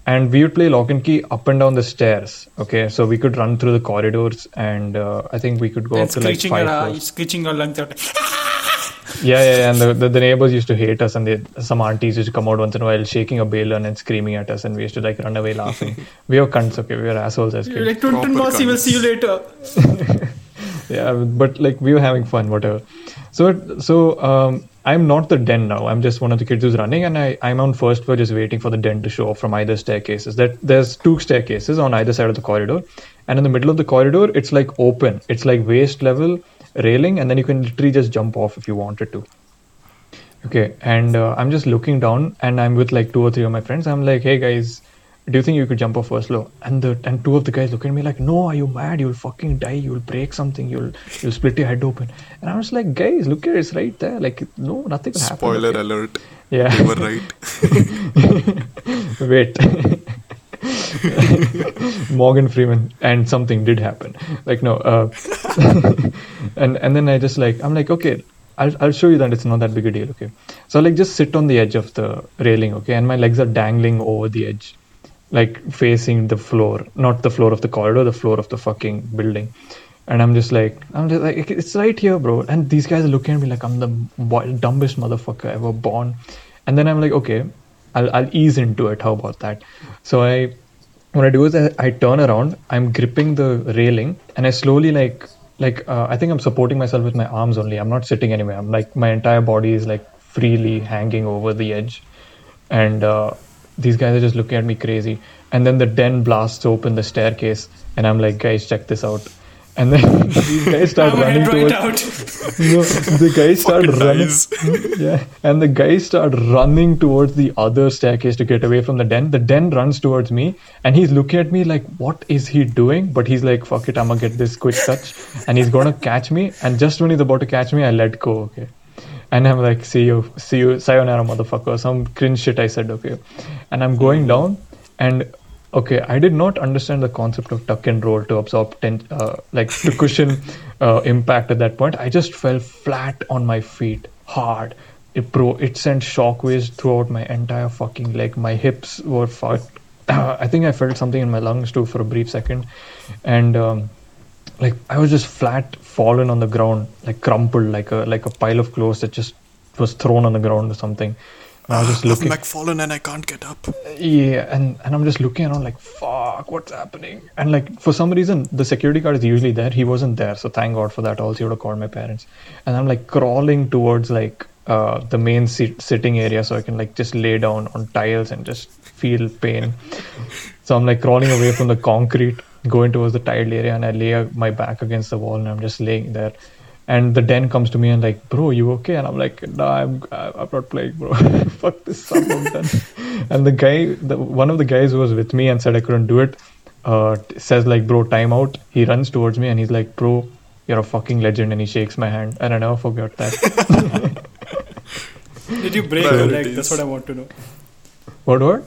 and we would play lock and key up and down the stairs. Okay, so we could run through the corridors and uh, I think we could go and up to like five your, uh, screeching your lungs out. Yeah, yeah, yeah, and the, the, the neighbors used to hate us, and they, some aunties used to come out once in a while shaking a balloon and screaming at us, and we used to like run away laughing. we were cunts, okay, we were assholes as You're kids. like, Tuntun Proper Mossy, we'll see you later. yeah, but like we were having fun, whatever. So, so um, I'm not the den now. I'm just one of the kids who's running, and I I'm on first floor just waiting for the den to show up from either staircases. That there's two staircases on either side of the corridor, and in the middle of the corridor, it's like open. It's like waist level railing, and then you can literally just jump off if you wanted to. Okay, and uh, I'm just looking down, and I'm with like two or three of my friends. I'm like, hey guys, do you think you could jump off first floor? And the and two of the guys look at me like, no, are you mad? You'll fucking die. You'll break something. You'll you'll split your head open. And I was like, guys, look at it. It's right there. Like, no, nothing will happen. Spoiler alert. Yeah. They were right. Wait. Morgan Freeman and something did happen. Like no, uh, and and then I just like I'm like okay, I'll I'll show you that it's not that big a deal. Okay, so I like just sit on the edge of the railing. Okay, and my legs are dangling over the edge, like facing the floor, not the floor of the corridor, the floor of the fucking building. And I'm just like, I'm just like, it's right here, bro. And these guys are looking at me like I'm the dumbest motherfucker ever born. And then I'm like, okay, I'll, I'll ease into it. How about that? So I, what I do is I, I turn around. I'm gripping the railing, and I slowly like, like uh, I think I'm supporting myself with my arms only. I'm not sitting anywhere. I'm like my entire body is like freely hanging over the edge, and uh, these guys are just looking at me crazy. And then the den blasts open the staircase, and I'm like, guys, check this out. And then these guys start running towards. out. No, the guys start running. dies. Yeah, and the guys start running towards the other staircase to get away from the den. The den runs towards me, and he's looking at me like, "What is he doing?" But he's like, "Fuck it, I'm gonna get this quick touch," and he's gonna catch me. And just when he's about to catch me, I let go. Okay, and I'm like, "See you, see you, sayonara, motherfucker." Some cringe shit I said. Okay, and I'm going down, and okay, I did not understand the concept of tuck and roll to absorb ten, uh, like to cushion uh, impact at that point. I just fell flat on my feet, hard. It bro, it sent shockwaves throughout my entire fucking leg. My hips were fucked. I think I felt something in my lungs too for a brief second, and um, like I was just flat, fallen on the ground, like crumpled, like a like a pile of clothes that just was thrown on the ground or something. And I was just I've looking. like fallen and I can't get up. Yeah, and, and I'm just looking around like, fuck, what's happening? And like, for some reason, the security guard is usually there. He wasn't there, so thank God for that. Also, he would have called my parents. And I'm like crawling towards like uh, the main seat, sitting area so I can like just lay down on tiles and just feel pain. so I'm like crawling away from the concrete, going towards the tiled area, and I lay my back against the wall and I'm just laying there. And the den comes to me and like, bro, you okay? And I'm like, nah, I'm I'm not playing, bro. Fuck this, done. And the guy, the one of the guys who was with me and said I couldn't do it, uh, says like, bro, time out. He runs towards me and he's like, bro, you're a fucking legend. And he shakes my hand, and I never forgot that. Did you break your leg? That's what I want to know. what? What?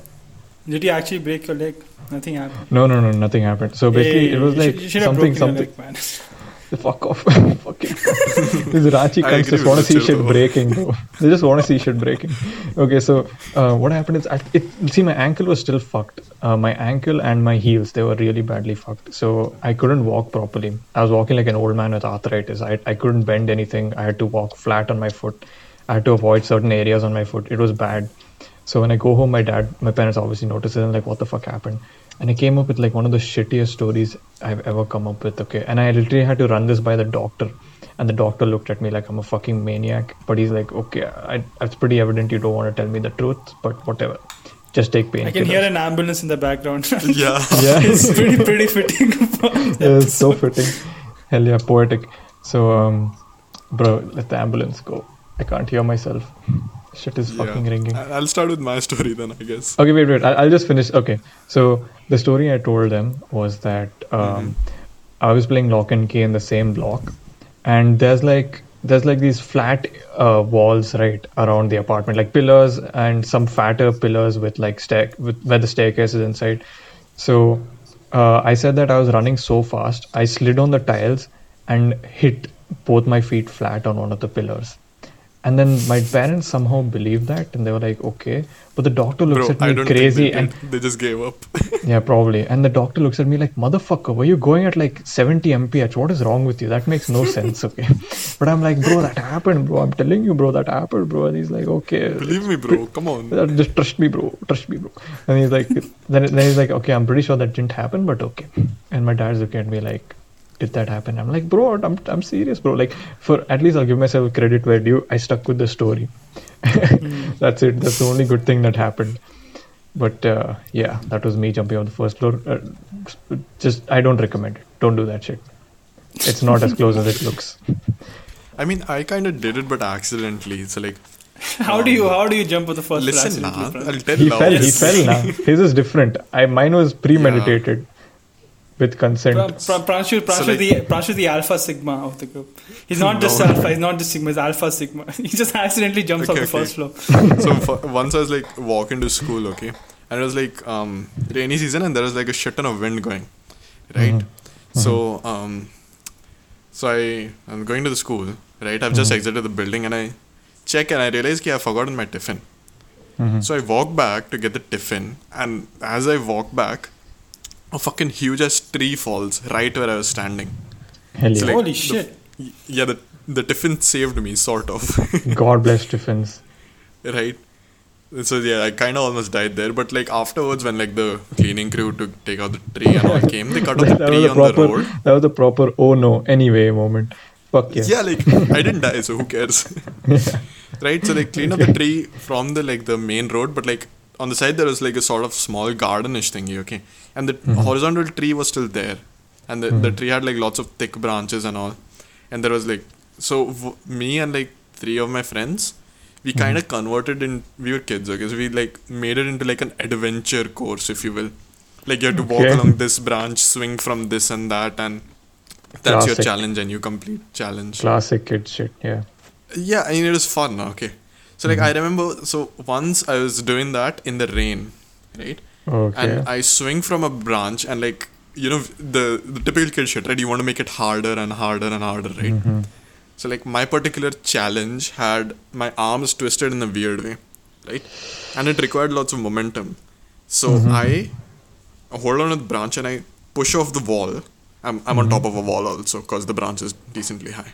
Did you actually break your leg? Nothing happened. No, no, no, nothing happened. So basically, Hey, it was you like should, you should something, broken something. your leg, man. Fuck off. Fucking. These Ranchi I cunts just want to see shit though. breaking, bro. They just want to see shit breaking. Okay, so uh, what happened is, I, it, see, my ankle was still fucked. Uh, my ankle and my heels, they were really badly fucked. So I couldn't walk properly. I was walking like an old man with arthritis. I, I couldn't bend anything. I had to walk flat on my foot. I had to avoid certain areas on my foot. It was bad. So when I go home, my dad, my parents obviously notice it and like, what the fuck happened? And I came up with like one of the shittiest stories I've ever come up with. Okay, and I literally had to run this by the doctor, and the doctor looked at me like I'm a fucking maniac. But he's like, okay, I, it's pretty evident you don't want to tell me the truth, but whatever, just take pain. I can hear an ambulance in the background. Yeah. Yeah, it's pretty pretty fitting. yeah, it's so fitting. Hell yeah, poetic. So, um, bro, let the ambulance go. I can't hear myself. Shit is fucking ringing. I'll start with my story then, I guess. Okay, wait, wait. I'll, just finish. Okay, so the story I told them was that um, I was playing Lock and Key in the same block, and there's like there's like these flat uh, walls right around the apartment, like pillars and some fatter pillars with like stair with where the staircase is inside. So uh, I said that I was running so fast, I slid on the tiles and hit both my feet flat on one of the pillars And then my parents somehow believed that, and they were like, "Okay." But the doctor looks Bro, at me crazy, and they, did. they just gave up. yeah, probably. And the doctor looks at me like, "Motherfucker, were you going at like 70 mph? What is wrong with you? That makes no sense." Okay, but I'm like, "Bro, that happened, bro. I'm telling you, bro, that happened, bro." And he's like, "Okay." Believe me, bro. Come on. Uh, Just trust me, bro. Trust me, bro. And he's like, then, then he's like, okay, I'm pretty sure that didn't happen, but okay. And my dad's looking at me like, did that happen? I'm like, bro, I'm, I'm serious, bro. Like, for at least I'll give myself credit where due. I stuck with the story. That's it. That's the only good thing that happened. But uh, yeah, that was me jumping off the first floor. Uh, just, I don't recommend it. Don't do that shit. It's not as close as it looks. I mean, I kind of did it, but accidentally. So like, How do you how do you jump with the first listen, floor nah, I'll tell He now. fell. He fell. Now his is different. I mine was premeditated, with consent. Pra- Pra- Pranchu, Pranchu, like- the Pranchu, the alpha sigma of the group. He's not just No. alpha. He's not just sigma. He's alpha sigma. He just accidentally jumps Okay, off the okay. first floor. so for, once I was like walking to school, okay, and it was like um, rainy season, and there was like a shit ton of wind going, right? So um, so I I'm going to the school, right? I've just exited the building, and I check, and I realize that I've forgotten my tiffin. So I walk back to get the tiffin, and as I walk back, a fucking huge ass tree falls right where I was standing. Hell yeah. So, like, Holy the- shit. Yeah, the the tiffin saved me, sort of. God bless Tiffins. right so yeah i kind of almost died there but like afterwards when like the cleaning crew to take out the tree and all came they cut off That, the tree was a on the proper. road That was a proper. Oh no. Anyway, moment. Fuck yeah. yeah like i didn't die so who cares right so they cleaned up the tree from the like the main road but like on the side there was like a sort of small gardenish thingy okay and the Mm-hmm. horizontal tree was still there and the, the tree had like lots of thick branches and all and there was like so w- me and like three of my friends we Mm-hmm. kind of converted in we were kids okay so we like made it into like an adventure course if you will like you have to walk Okay. along this branch swing from this and that and that's your challenge and you complete challenge Classic kid shit. Yeah. yeah, I mean it was fun. Okay, so like I Mm-hmm. remember, so once I was doing that in the rain, right? Okay. And I swing from a branch and like you know the the typical kid shit, right? You want to make it harder and harder and harder, right? Mm-hmm. So like my particular challenge had my arms twisted in a weird way, right? And it required lots of momentum. So Mm-hmm. I hold on to the branch and I push off the wall. I'm, I'm on Mm-hmm. top of a wall also because the branch is decently high,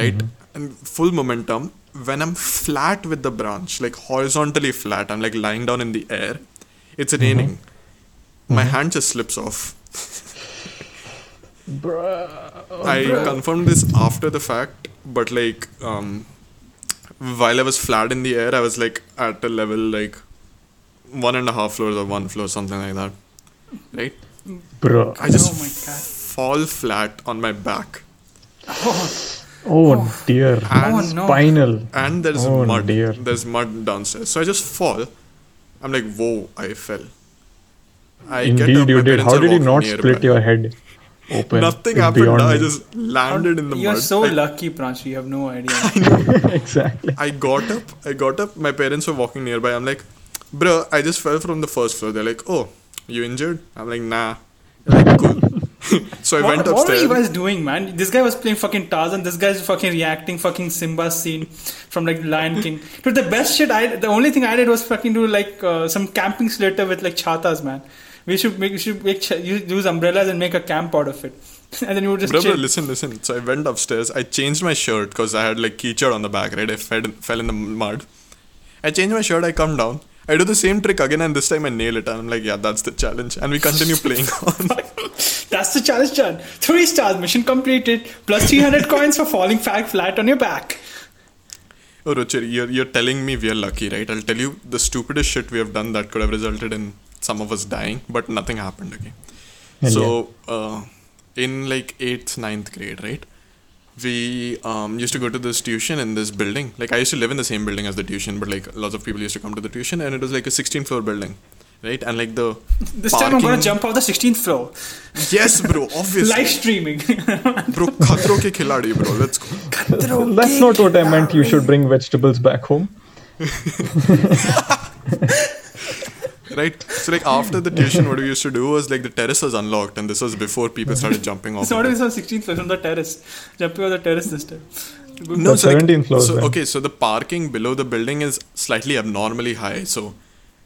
right? Mm-hmm. Full momentum. When I'm flat with the branch, like horizontally flat, I'm like lying down in the air. It's Mm-hmm. raining. My hand just slips off. bruh. I confirmed this after the fact, but like um, while I was flat in the air, I was like at a level like one and a half floors or one floor, something like that. Right? Bro. I just Oh my God. fall flat on my back, Oh Oh, oh. dear. Oh, and no. Spinal. and there's Oh, mud. dear. There's mud downstairs, so I just fall. I'm like, whoa! I fell. I get Indeed, up, you did. How did you not nearby. split your head open? Nothing happened. I just landed in the mud. You're so I- lucky, Pranchu. You have no idea. exactly. I got up. I got up. My parents were walking nearby. I'm like, bro, I just fell from the first floor. They're like, oh, you injured? I'm like, nah. They're like, cool. so I what, went upstairs. what were you guys doing, man? This guy was playing fucking Tarzan. This guy's fucking reacting fucking Simba scene from like Lion King. Dude, the best shit I the only thing I did was fucking do like uh, some camping slater with like chatas, man. We should make we should make ch- use, use umbrellas and make a camp out of it, and then you would just Bro, bro, listen, listen. So I went upstairs. I changed my shirt because I had like keychain on the back, right? I fell, fell in the mud. I changed my shirt. I come down. I do the same trick again, and this time I nail it. And I'm like, yeah, that's the challenge. And we continue playing on. That's the challenge done. Three stars, mission completed. Plus 300 coins for falling fat flat on your back. Oh, Ruchir, you're, you're telling me we are lucky, right? I'll tell you the stupidest shit we have done that could have resulted in some of us dying, but nothing happened, okay? Hell so, uh, in like 8th, ninth grade, right? We um, used to go to this tuition in this building. Like, I used to live in the same building as the tuition, but like lots of people used to come to the tuition, and it was like a 16 floor building, right? And like the. This time I'm gonna jump off the 16th floor. Yes, bro, obviously. Live streaming. Bro, khatro ke khiladi, bro. Let's go. That's not what I meant. You should bring vegetables back home. Right? So, like, after the tuition, what we used to do was like the terrace was unlocked, and this was before people uh-huh. started jumping off. it's of not it. even on 16th floor, it's on the terrace. Jumping on the terrace this time. No, That's so like- 17 floors So, okay, so the parking below the building is slightly abnormally high. So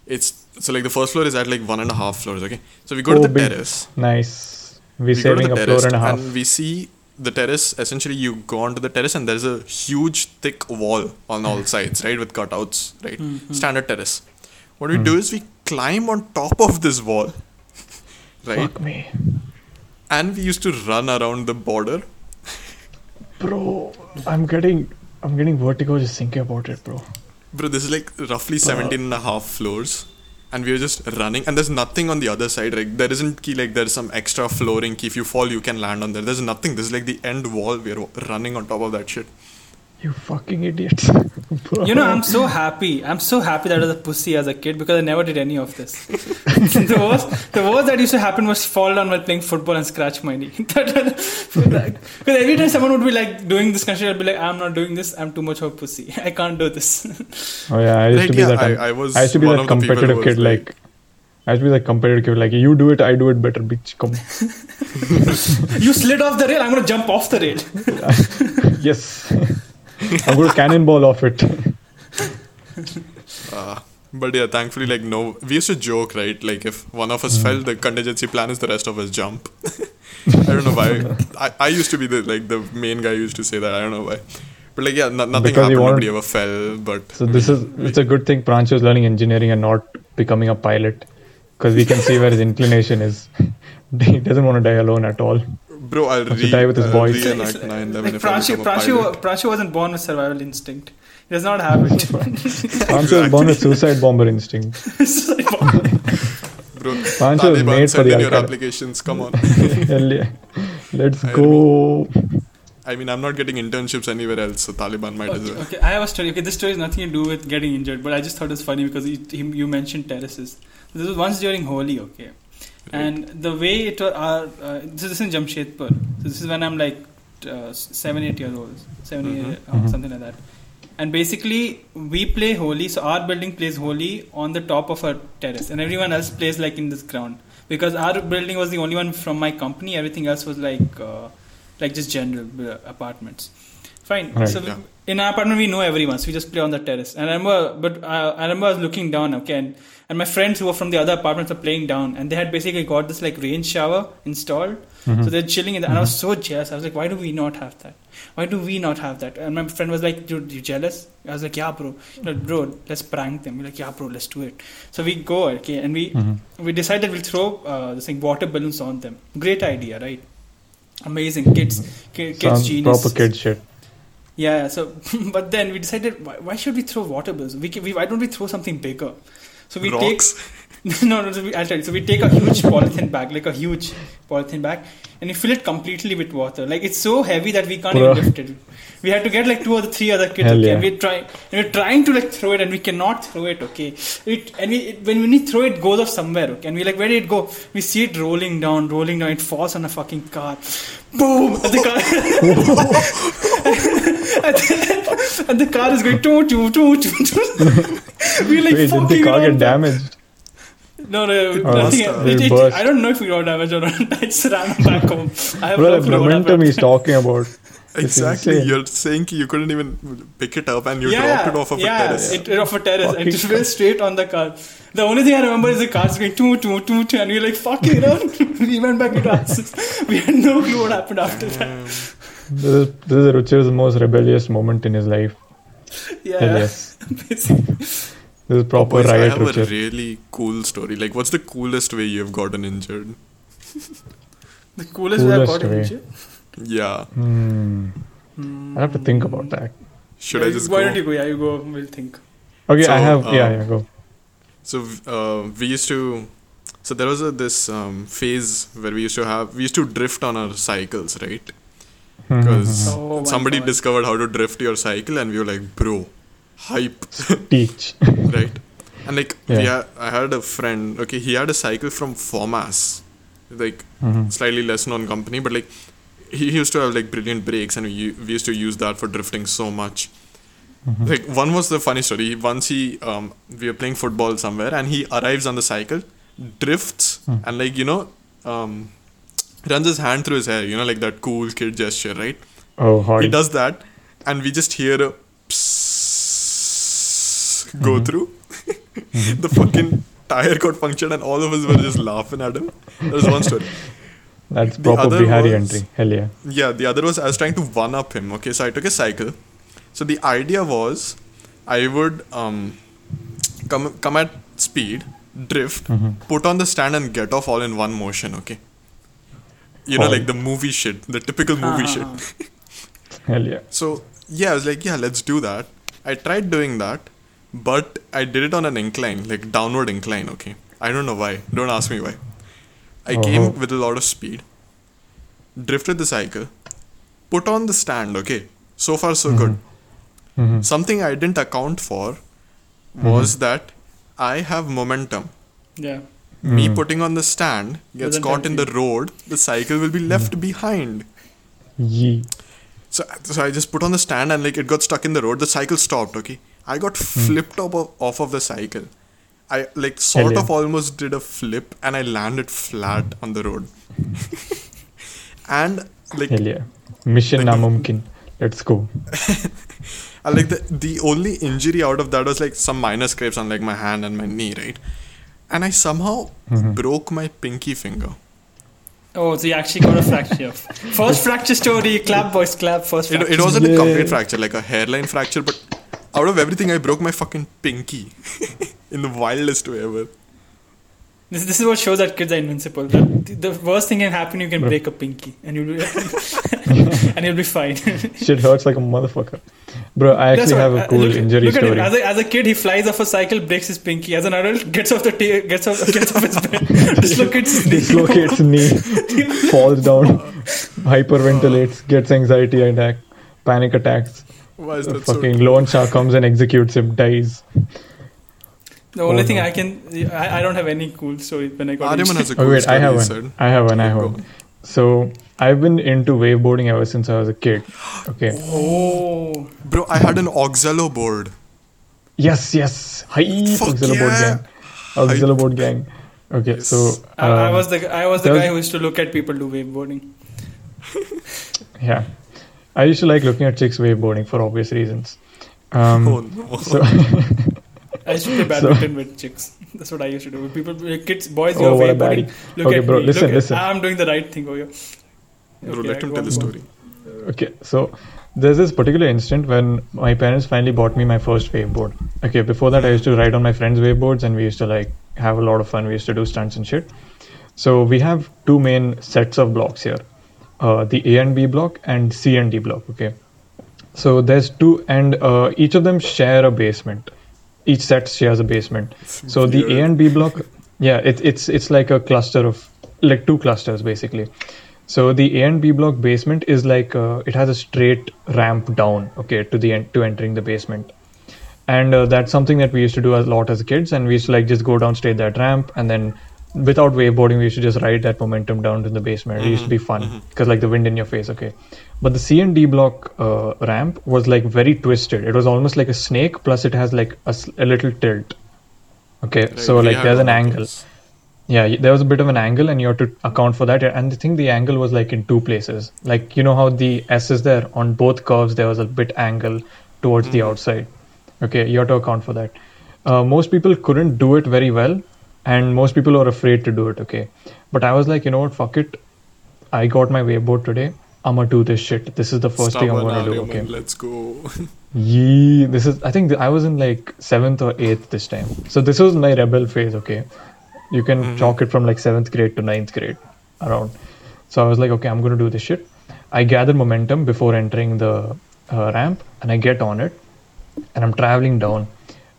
it's so like the first floor is at like one and a half floors. Okay, so we go Oh, to the oh, big. terrace. Nice. We're we go to saving the a floor terrace and a half. and we see the terrace. Essentially, you go onto the terrace and there's a huge thick wall on all mm. sides, right, with cutouts, right, Mm-hmm. standard terrace. What we mm. do is we climb on top of this wall, right, Fuck me. and we used to run around the border. Bro, I'm getting I'm getting vertigo just thinking about it, bro. Bro, this is like roughly 17 and a half floors. And we are just running, and there's nothing on the other side. Like there isn't key, like there's some extra flooring. Key. If you fall, you can land on there. There's nothing. This is like the end wall. We are running on top of that shit. You fucking idiots. bro. You know, I'm so happy. I'm so happy that I was a pussy as a kid because I never did any of this. the worst, the worst that used to happen was fall down while playing football and scratch my knee. because every time someone would be like doing this kind of shit, I'd be like, I'm not doing this. I'm too much of a pussy. I can't do this. Oh yeah, I used Like, to be yeah, that. I- I was used to be that of the competitive was kid. like- Like, I used to be that competitive kid. Like, you do it, I do it better, bitch. Come. you slid off the rail. I'm gonna jump off the rail. yes. I'm going to cannonball off it. Uh, but yeah, thankfully, like no, we used to joke, right? Like if one of us Hmm. fell, the contingency plan is the rest of us jump. I don't know why. I, I used to be the like the main guy used to say that. I don't know why. But like yeah, no, nothing Because happened. Nobody ever fell. But So this is it's a good thing Pranchu is learning engineering and not becoming a pilot, because we can see where his inclination is. he doesn't want to die alone at all. Bro, I'll re- die with his I'll boys. reenact 9/11 like if I Prachi, Prachi. Prachi wasn't born with survival instinct. He does not have it. Pranchu is born with suicide bomber instinct. Bro, Pancho is Taliban, made for the in your applications. Come on. Hell yeah. Let's I go. I mean, I'm not getting internships anywhere else, so Taliban might as well. okay, I have a story. Okay, this story has nothing to do with getting injured, but I just thought it was funny because you, you you mentioned terraces. This was once during Holi, okay, and the way it was, uh, uh, this is in Jamshedpur. So this is when I'm like uh, seven, eight years old, 7 Mhm. eight, uh, Mhm. something like that. And basically, we play Holi. So our building plays Holi on the top of a terrace, and everyone else plays like in this ground because our building was the only one from my company. Everything else was like uh, like just general uh, apartments. Fine. Right. so Yeah. in our apartment we know everyone, so we just play on the terrace. And I remember, but uh, I remember I was looking down, okay, and, and my friends who were from the other apartments were playing down, and they had basically got this like rain shower installed. Mhm. So they're chilling in there, and I was so jealous. I was like, why do we not have that? Why do we not have that? And my friend was like, dude, you jealous? I was like, yeah, bro. Like, bro, let's prank them. We're like, yeah, bro, let's do it. So we go, okay, and we Mhm. we decided we'll throw uh, this thing water balloons on them. Great idea, right? Amazing, kids, ki- kids, Sounds genius. proper kid shit. Yeah, so but then we decided why, why should we throw water balloons? We, can, we why don't we throw something bigger? So we Rocks. take no no. So we, I'll tell you. So we take a huge polythene bag, like a huge polythene bag, and we fill it completely with water. Like it's so heavy that we can't Bro. even lift it. We had to get like two or three other kids, Hell okay, yeah. and we try and we're trying to like throw it, and we cannot throw it, okay. It and we it, when we throw it, goes off somewhere, okay. And we like where did it go? We see it rolling down, rolling down. It falls on a fucking car. Boom! The car. and, the, and the car is going toot toot toot toot. toot. we like Wait, did fucking the car around. get damaged? No, no, It oh, nothing. must It, have. it, It burst. I don't know if we got damaged or not. I just ran back home. I have Bro, no the clue what momentum happened. he's talking about. It's Exactly. insane. You're saying you couldn't even pick it up and you yeah, dropped it off of yeah, a terrace. It, it off a terrace and Fucking it fell straight on the car. The only thing I remember is the car's going toot toot toot toot, and we were like fucking around. we went back into our houses. We had no clue what happened after that. This is, this is Ruchir's most rebellious moment in his life. Yeah, Hell yes. This is proper Boys, I riot have a really cool story. Like, what's the coolest way you've gotten injured? The coolest, way I've Coolest way. injured. Yeah. Hmm. I have to think about that. Should Yeah, I just Why go? don't you go? Yeah, you go. We'll think. Okay, So, I have. yeah, um, yeah, go. So uh, we used to. So there was a, this um, phase where we used to have we used to drift on our cycles, right? Because Oh somebody God. discovered how to drift your cycle, and we were like, bro, hype, Teach. right? And like we Yeah. had, I had a friend. Okay, he had a cycle from Formas, like Mhm. slightly less known company, but like he used to have like brilliant brakes, and we we used to use that for drifting so much. Mhm. Like one was the funny story. Once he um we were playing football somewhere, and he arrives on the cycle, drifts, Hmm. and like you know um runs his hand through his hair. You know, like that cool kid gesture, right? Oh, He does that, and we just hear a psss go Mm-hmm. through. the fucking tire got punctured, and all of us were just laughing at him. That was one story. That's The proper Bihari was- entry. Hell yeah. Yeah, the other was I was trying to one up him. Okay, so I took a cycle. So the idea was I would um come come at speed, drift, Mm-hmm. put on the stand and get off all in one motion. Okay. You know, like the movie shit, the typical movie Ah, shit. Hell yeah. So yeah, I was like, yeah, let's do that. I tried doing that, but I did it on an incline, like downward incline. Okay, I don't know why. Don't ask me why. I came Oh. with a lot of speed, drifted the cycle, put on the stand. Okay, so far so good. Mhm. Something I didn't account for was that I have momentum. Yeah. Me Mm. putting on the stand gets Doesn't caught help in the road. The cycle will be left behind. Yee. So, so I just put on the stand and like it got stuck in the road. The cycle stopped. Okay, I got Hmm. flipped off of, off of the cycle. I like sort Hell yeah. of almost did a flip and I landed flat on the road. and like Hell yeah. Mission Namumkin. Let's go. I like the the only injury out of that was like some minor scrapes on like my hand and my knee, right? And I somehow Mm-hmm. broke my pinky finger. Oh, so you actually got a fracture. First fracture story. Clap, boys, clap. First fracture. it wasn't a complete fracture, like a hairline fracture, but out of everything, I broke my fucking pinky in the wildest way ever. This, this is what shows that kids are invincible. That the, the worst thing can happen, you can break a pinky, and you'll be, and you'll be fine. Shit hurts like a motherfucker. Bro, I actually what- have a uh, cool look, injury look at him. story. As a, as a kid, he flies off a cycle, breaks his pinky. As an adult, gets off the ta- gets off gets off his bed, dislocates his knee. Dislocates knee, falls down, hyperventilates, gets anxiety attack, panic attacks. Why is that so? Fucking loan shark comes and executes him, dies. The only Oh, thing no. I can, I, I don't have any cool story when I got Aryaman injured. has a Oh wait, story, I have one. said. I have one. I have one. So I've been into waveboarding ever since I was a kid. Okay. Oh, Bro, I had an Oxelo board. Yes, yes. Hi, Fuck Oxelo board gang. Oxelo board gang. Okay, Yes. so I, I um, was the I was the there was- guy who used to look at people do waveboarding. yeah, I used to like looking at chicks waveboarding for obvious reasons. Um, Oh no. so I used to play badminton with chicks. That's what I used to do. With people, with kids, boys, Oh, you're what a waveboarding. baddie. Look Okay, at bro, me. listen, look at- listen. I'm doing the right thing over here. Bro, let him go tell the story. okay, so there's this particular instant when my parents finally bought me my first waveboard. Okay, before that I used to ride on my friends' waveboards and we used to like have a lot of fun. We used to do stunts and shit. So we have two main sets of blocks here. Uh, the A and B block and C and D block, okay? So there's two and uh, each of them share a basement. Each set shares a basement. So the A and B block, yeah, it, it's it's like a cluster of like two clusters basically. So the A and B block basement is like uh, it has a straight ramp down, okay, to the end to entering the basement, and uh, that's something that we used to do a lot as kids, and we used to like just go down straight that ramp, and then without waveboarding, we used to just ride that momentum down to the basement. It used to be fun because like the wind in your face, okay. But the C and D block uh, ramp was like very twisted. It was almost like a snake, plus it has like a little tilt. Okay, Right, so like there's an angle. Yeah, there was a bit of an angle, and you have to account for that. And I think the angle was like in two places. Like you know how the S is there on both curves. There was a bit angle towards the outside. Okay, you have to account for that. Uh, most people couldn't do it very well, and most people are afraid to do it. Okay, but I was like, you know what? Fuck it. I got my waveboard today. I'm gonna do this shit. This is the first thing I'm gonna do. Okay. Let's go. Yee, this is. I think th- I was in like seventh or eighth this time. So this was my rebel phase. Okay, you can chalk it from like seventh grade to ninth grade, around. So I was like, okay, I'm gonna do this shit. I gather momentum before entering the uh, ramp, and I get on it, and I'm traveling down,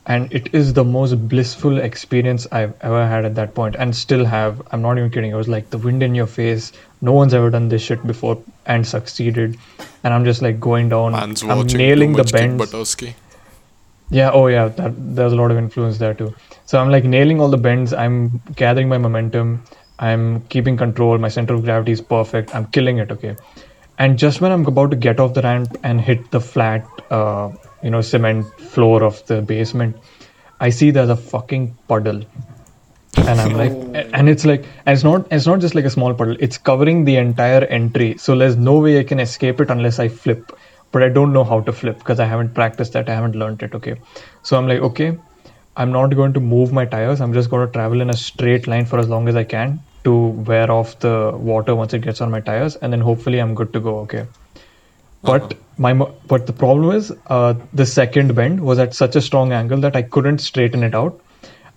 and it is the most blissful experience I've ever had at that point, and still have. I'm not even kidding. It was like the wind in your face. No one's ever done this shit before and succeeded, and I'm just like going down. Man's I'm nailing the bends. Yeah, oh yeah, that there's a lot of influence there too. So I'm like nailing all the bends, I'm gathering my momentum, I'm keeping control, my center of gravity is perfect, I'm killing it, okay. And just when I'm about to get off the ramp and hit the flat uh, you know, cement floor of the basement, I see there's a fucking puddle. And I'm like and it's like and it's not it's not just like a small puddle, it's covering the entire entry. So there's no way I can escape it unless I flip but I don't know how to flip because I haven't practiced that. I haven't learned it. Okay, so I'm like, okay, I'm not going to move my tires. I'm just going to travel in a straight line for as long as I can to wear off the water once it gets on my tires, and then hopefully I'm good to go. Okay. But my but the problem is uh, the second bend was at such a strong angle that I couldn't straighten it out.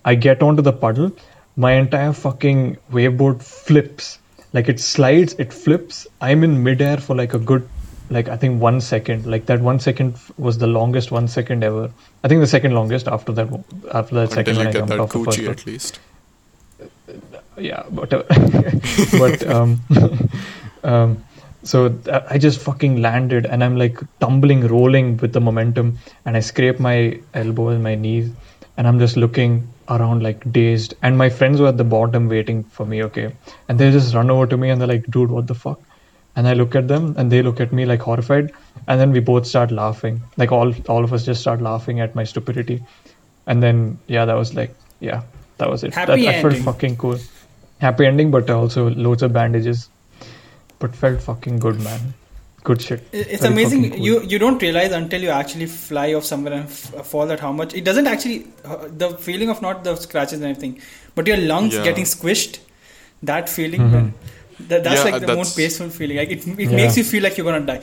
I get onto the puddle, my entire fucking waveboard flips. Like it slides, it flips. I'm in midair for like a good, like I think one second. Like that one second was the longest one second ever. I think the second longest after that. After that second Until when you I jumped off the coochie one. at least. Yeah, whatever. but um, um, so uh, I just fucking landed, and I'm like tumbling, rolling with the momentum, and I scrape my elbow and my knees, and I'm just looking around like dazed. And my friends were at the bottom waiting for me. Okay, and they just run over to me and they're like, "Dude, what the fuck?" And I look at them, and they look at me like horrified, and then we both start laughing. Like all all of us just start laughing at my stupidity, and then yeah, that was like yeah, that was it. Happy that, I felt fucking cool. Happy ending, but also loads of bandages. But felt fucking good, man. Good shit. It's Very amazing. cool. You you don't realize until you actually fly off somewhere and f- fall that how much it doesn't actually uh, the feeling of not the scratches and everything, but your lungs Yeah. getting squished. That feeling, Mhm. man, that, that's Yeah, like the that's- most peaceful feeling. Like it, it Yeah. makes you feel like you're gonna die.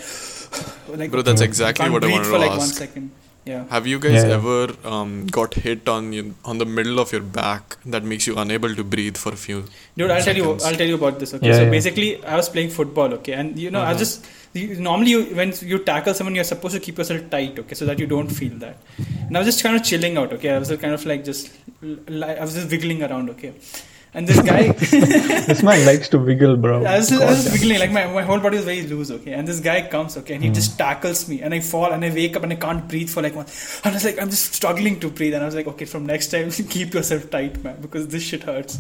like Bro, that's exactly what I breathe wanted for to like one ask. second. Yeah. Have you guys Yeah, yeah. ever um, got hit on you, on the middle of your back that makes you unable to breathe for a few? Dude, I'll tell you. Seconds. I'll tell you about this. Okay, Yeah, so yeah. basically, I was playing football. Okay, and you know, I was Uh-huh. just you, normally you, when you tackle someone, you're supposed to keep yourself tight. Okay, so that you don't feel that. And I was just kind of chilling out. Okay, I was kind of like just I was just wiggling around. Okay, and this guy. this man likes to wiggle, bro. I was, I was wiggling like my, my whole body was very loose, okay. And this guy comes, okay, and he Hmm. just tackles me, and I fall, and I wake up, and I can't breathe for like one. And I was like, I'm just struggling to breathe, and I was like, okay, from next time, keep yourself tight, man, because this shit hurts.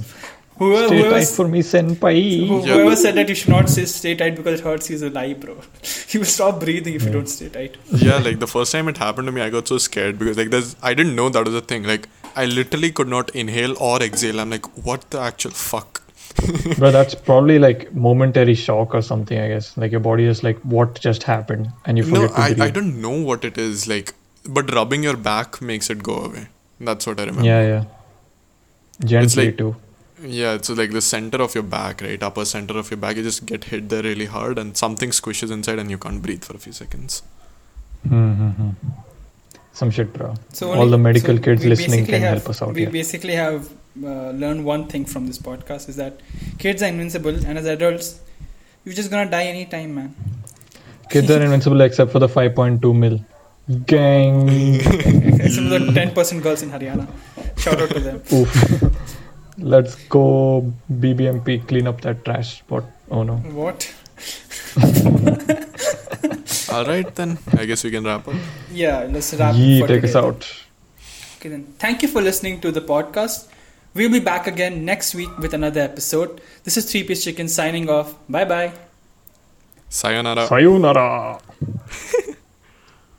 Whoever, Stay whoever, tight for me, senpai. who- Yeah, said that you should not stay, stay tight because it hurts, he's a lie, bro. You will stop breathing if you don't stay tight. yeah, like the first time it happened to me, I got so scared because like there's I didn't know that was a thing. Like I literally could not inhale or exhale. I'm like, what the actual fuck? Bro, that's probably like momentary shock or something, I guess. Like your body is like, what just happened? And you forget to I, breathe. I don't know what it is like, but rubbing your back makes it go away. That's what I remember. Yeah, yeah. Gently like- too. Yeah, so like the center of your back, right? Upper center of your back, you just get hit there really hard and something squishes inside and you can't breathe for a few seconds. Mm-hmm. Some shit, bro. So All only- the medical so kids listening can have- help us out We here. basically have uh, learned one thing from this podcast is that kids are invincible, and as adults, you're just gonna die anytime, man. Kids are invincible except for the 5.2 mil. Gang. Except for the 10% girls in Haryana. Shout out to them. Oof. Let's go BBMP clean up that trash spot. Oh no. What? All right, then I guess we can wrap up. Yeah, let's wrap Yee, for take today. us out. Okay, then. Thank you for listening to the podcast. We'll be back again next week with another episode. This is Three Piece Chicken signing off. Bye bye. Sayonara. Sayonara.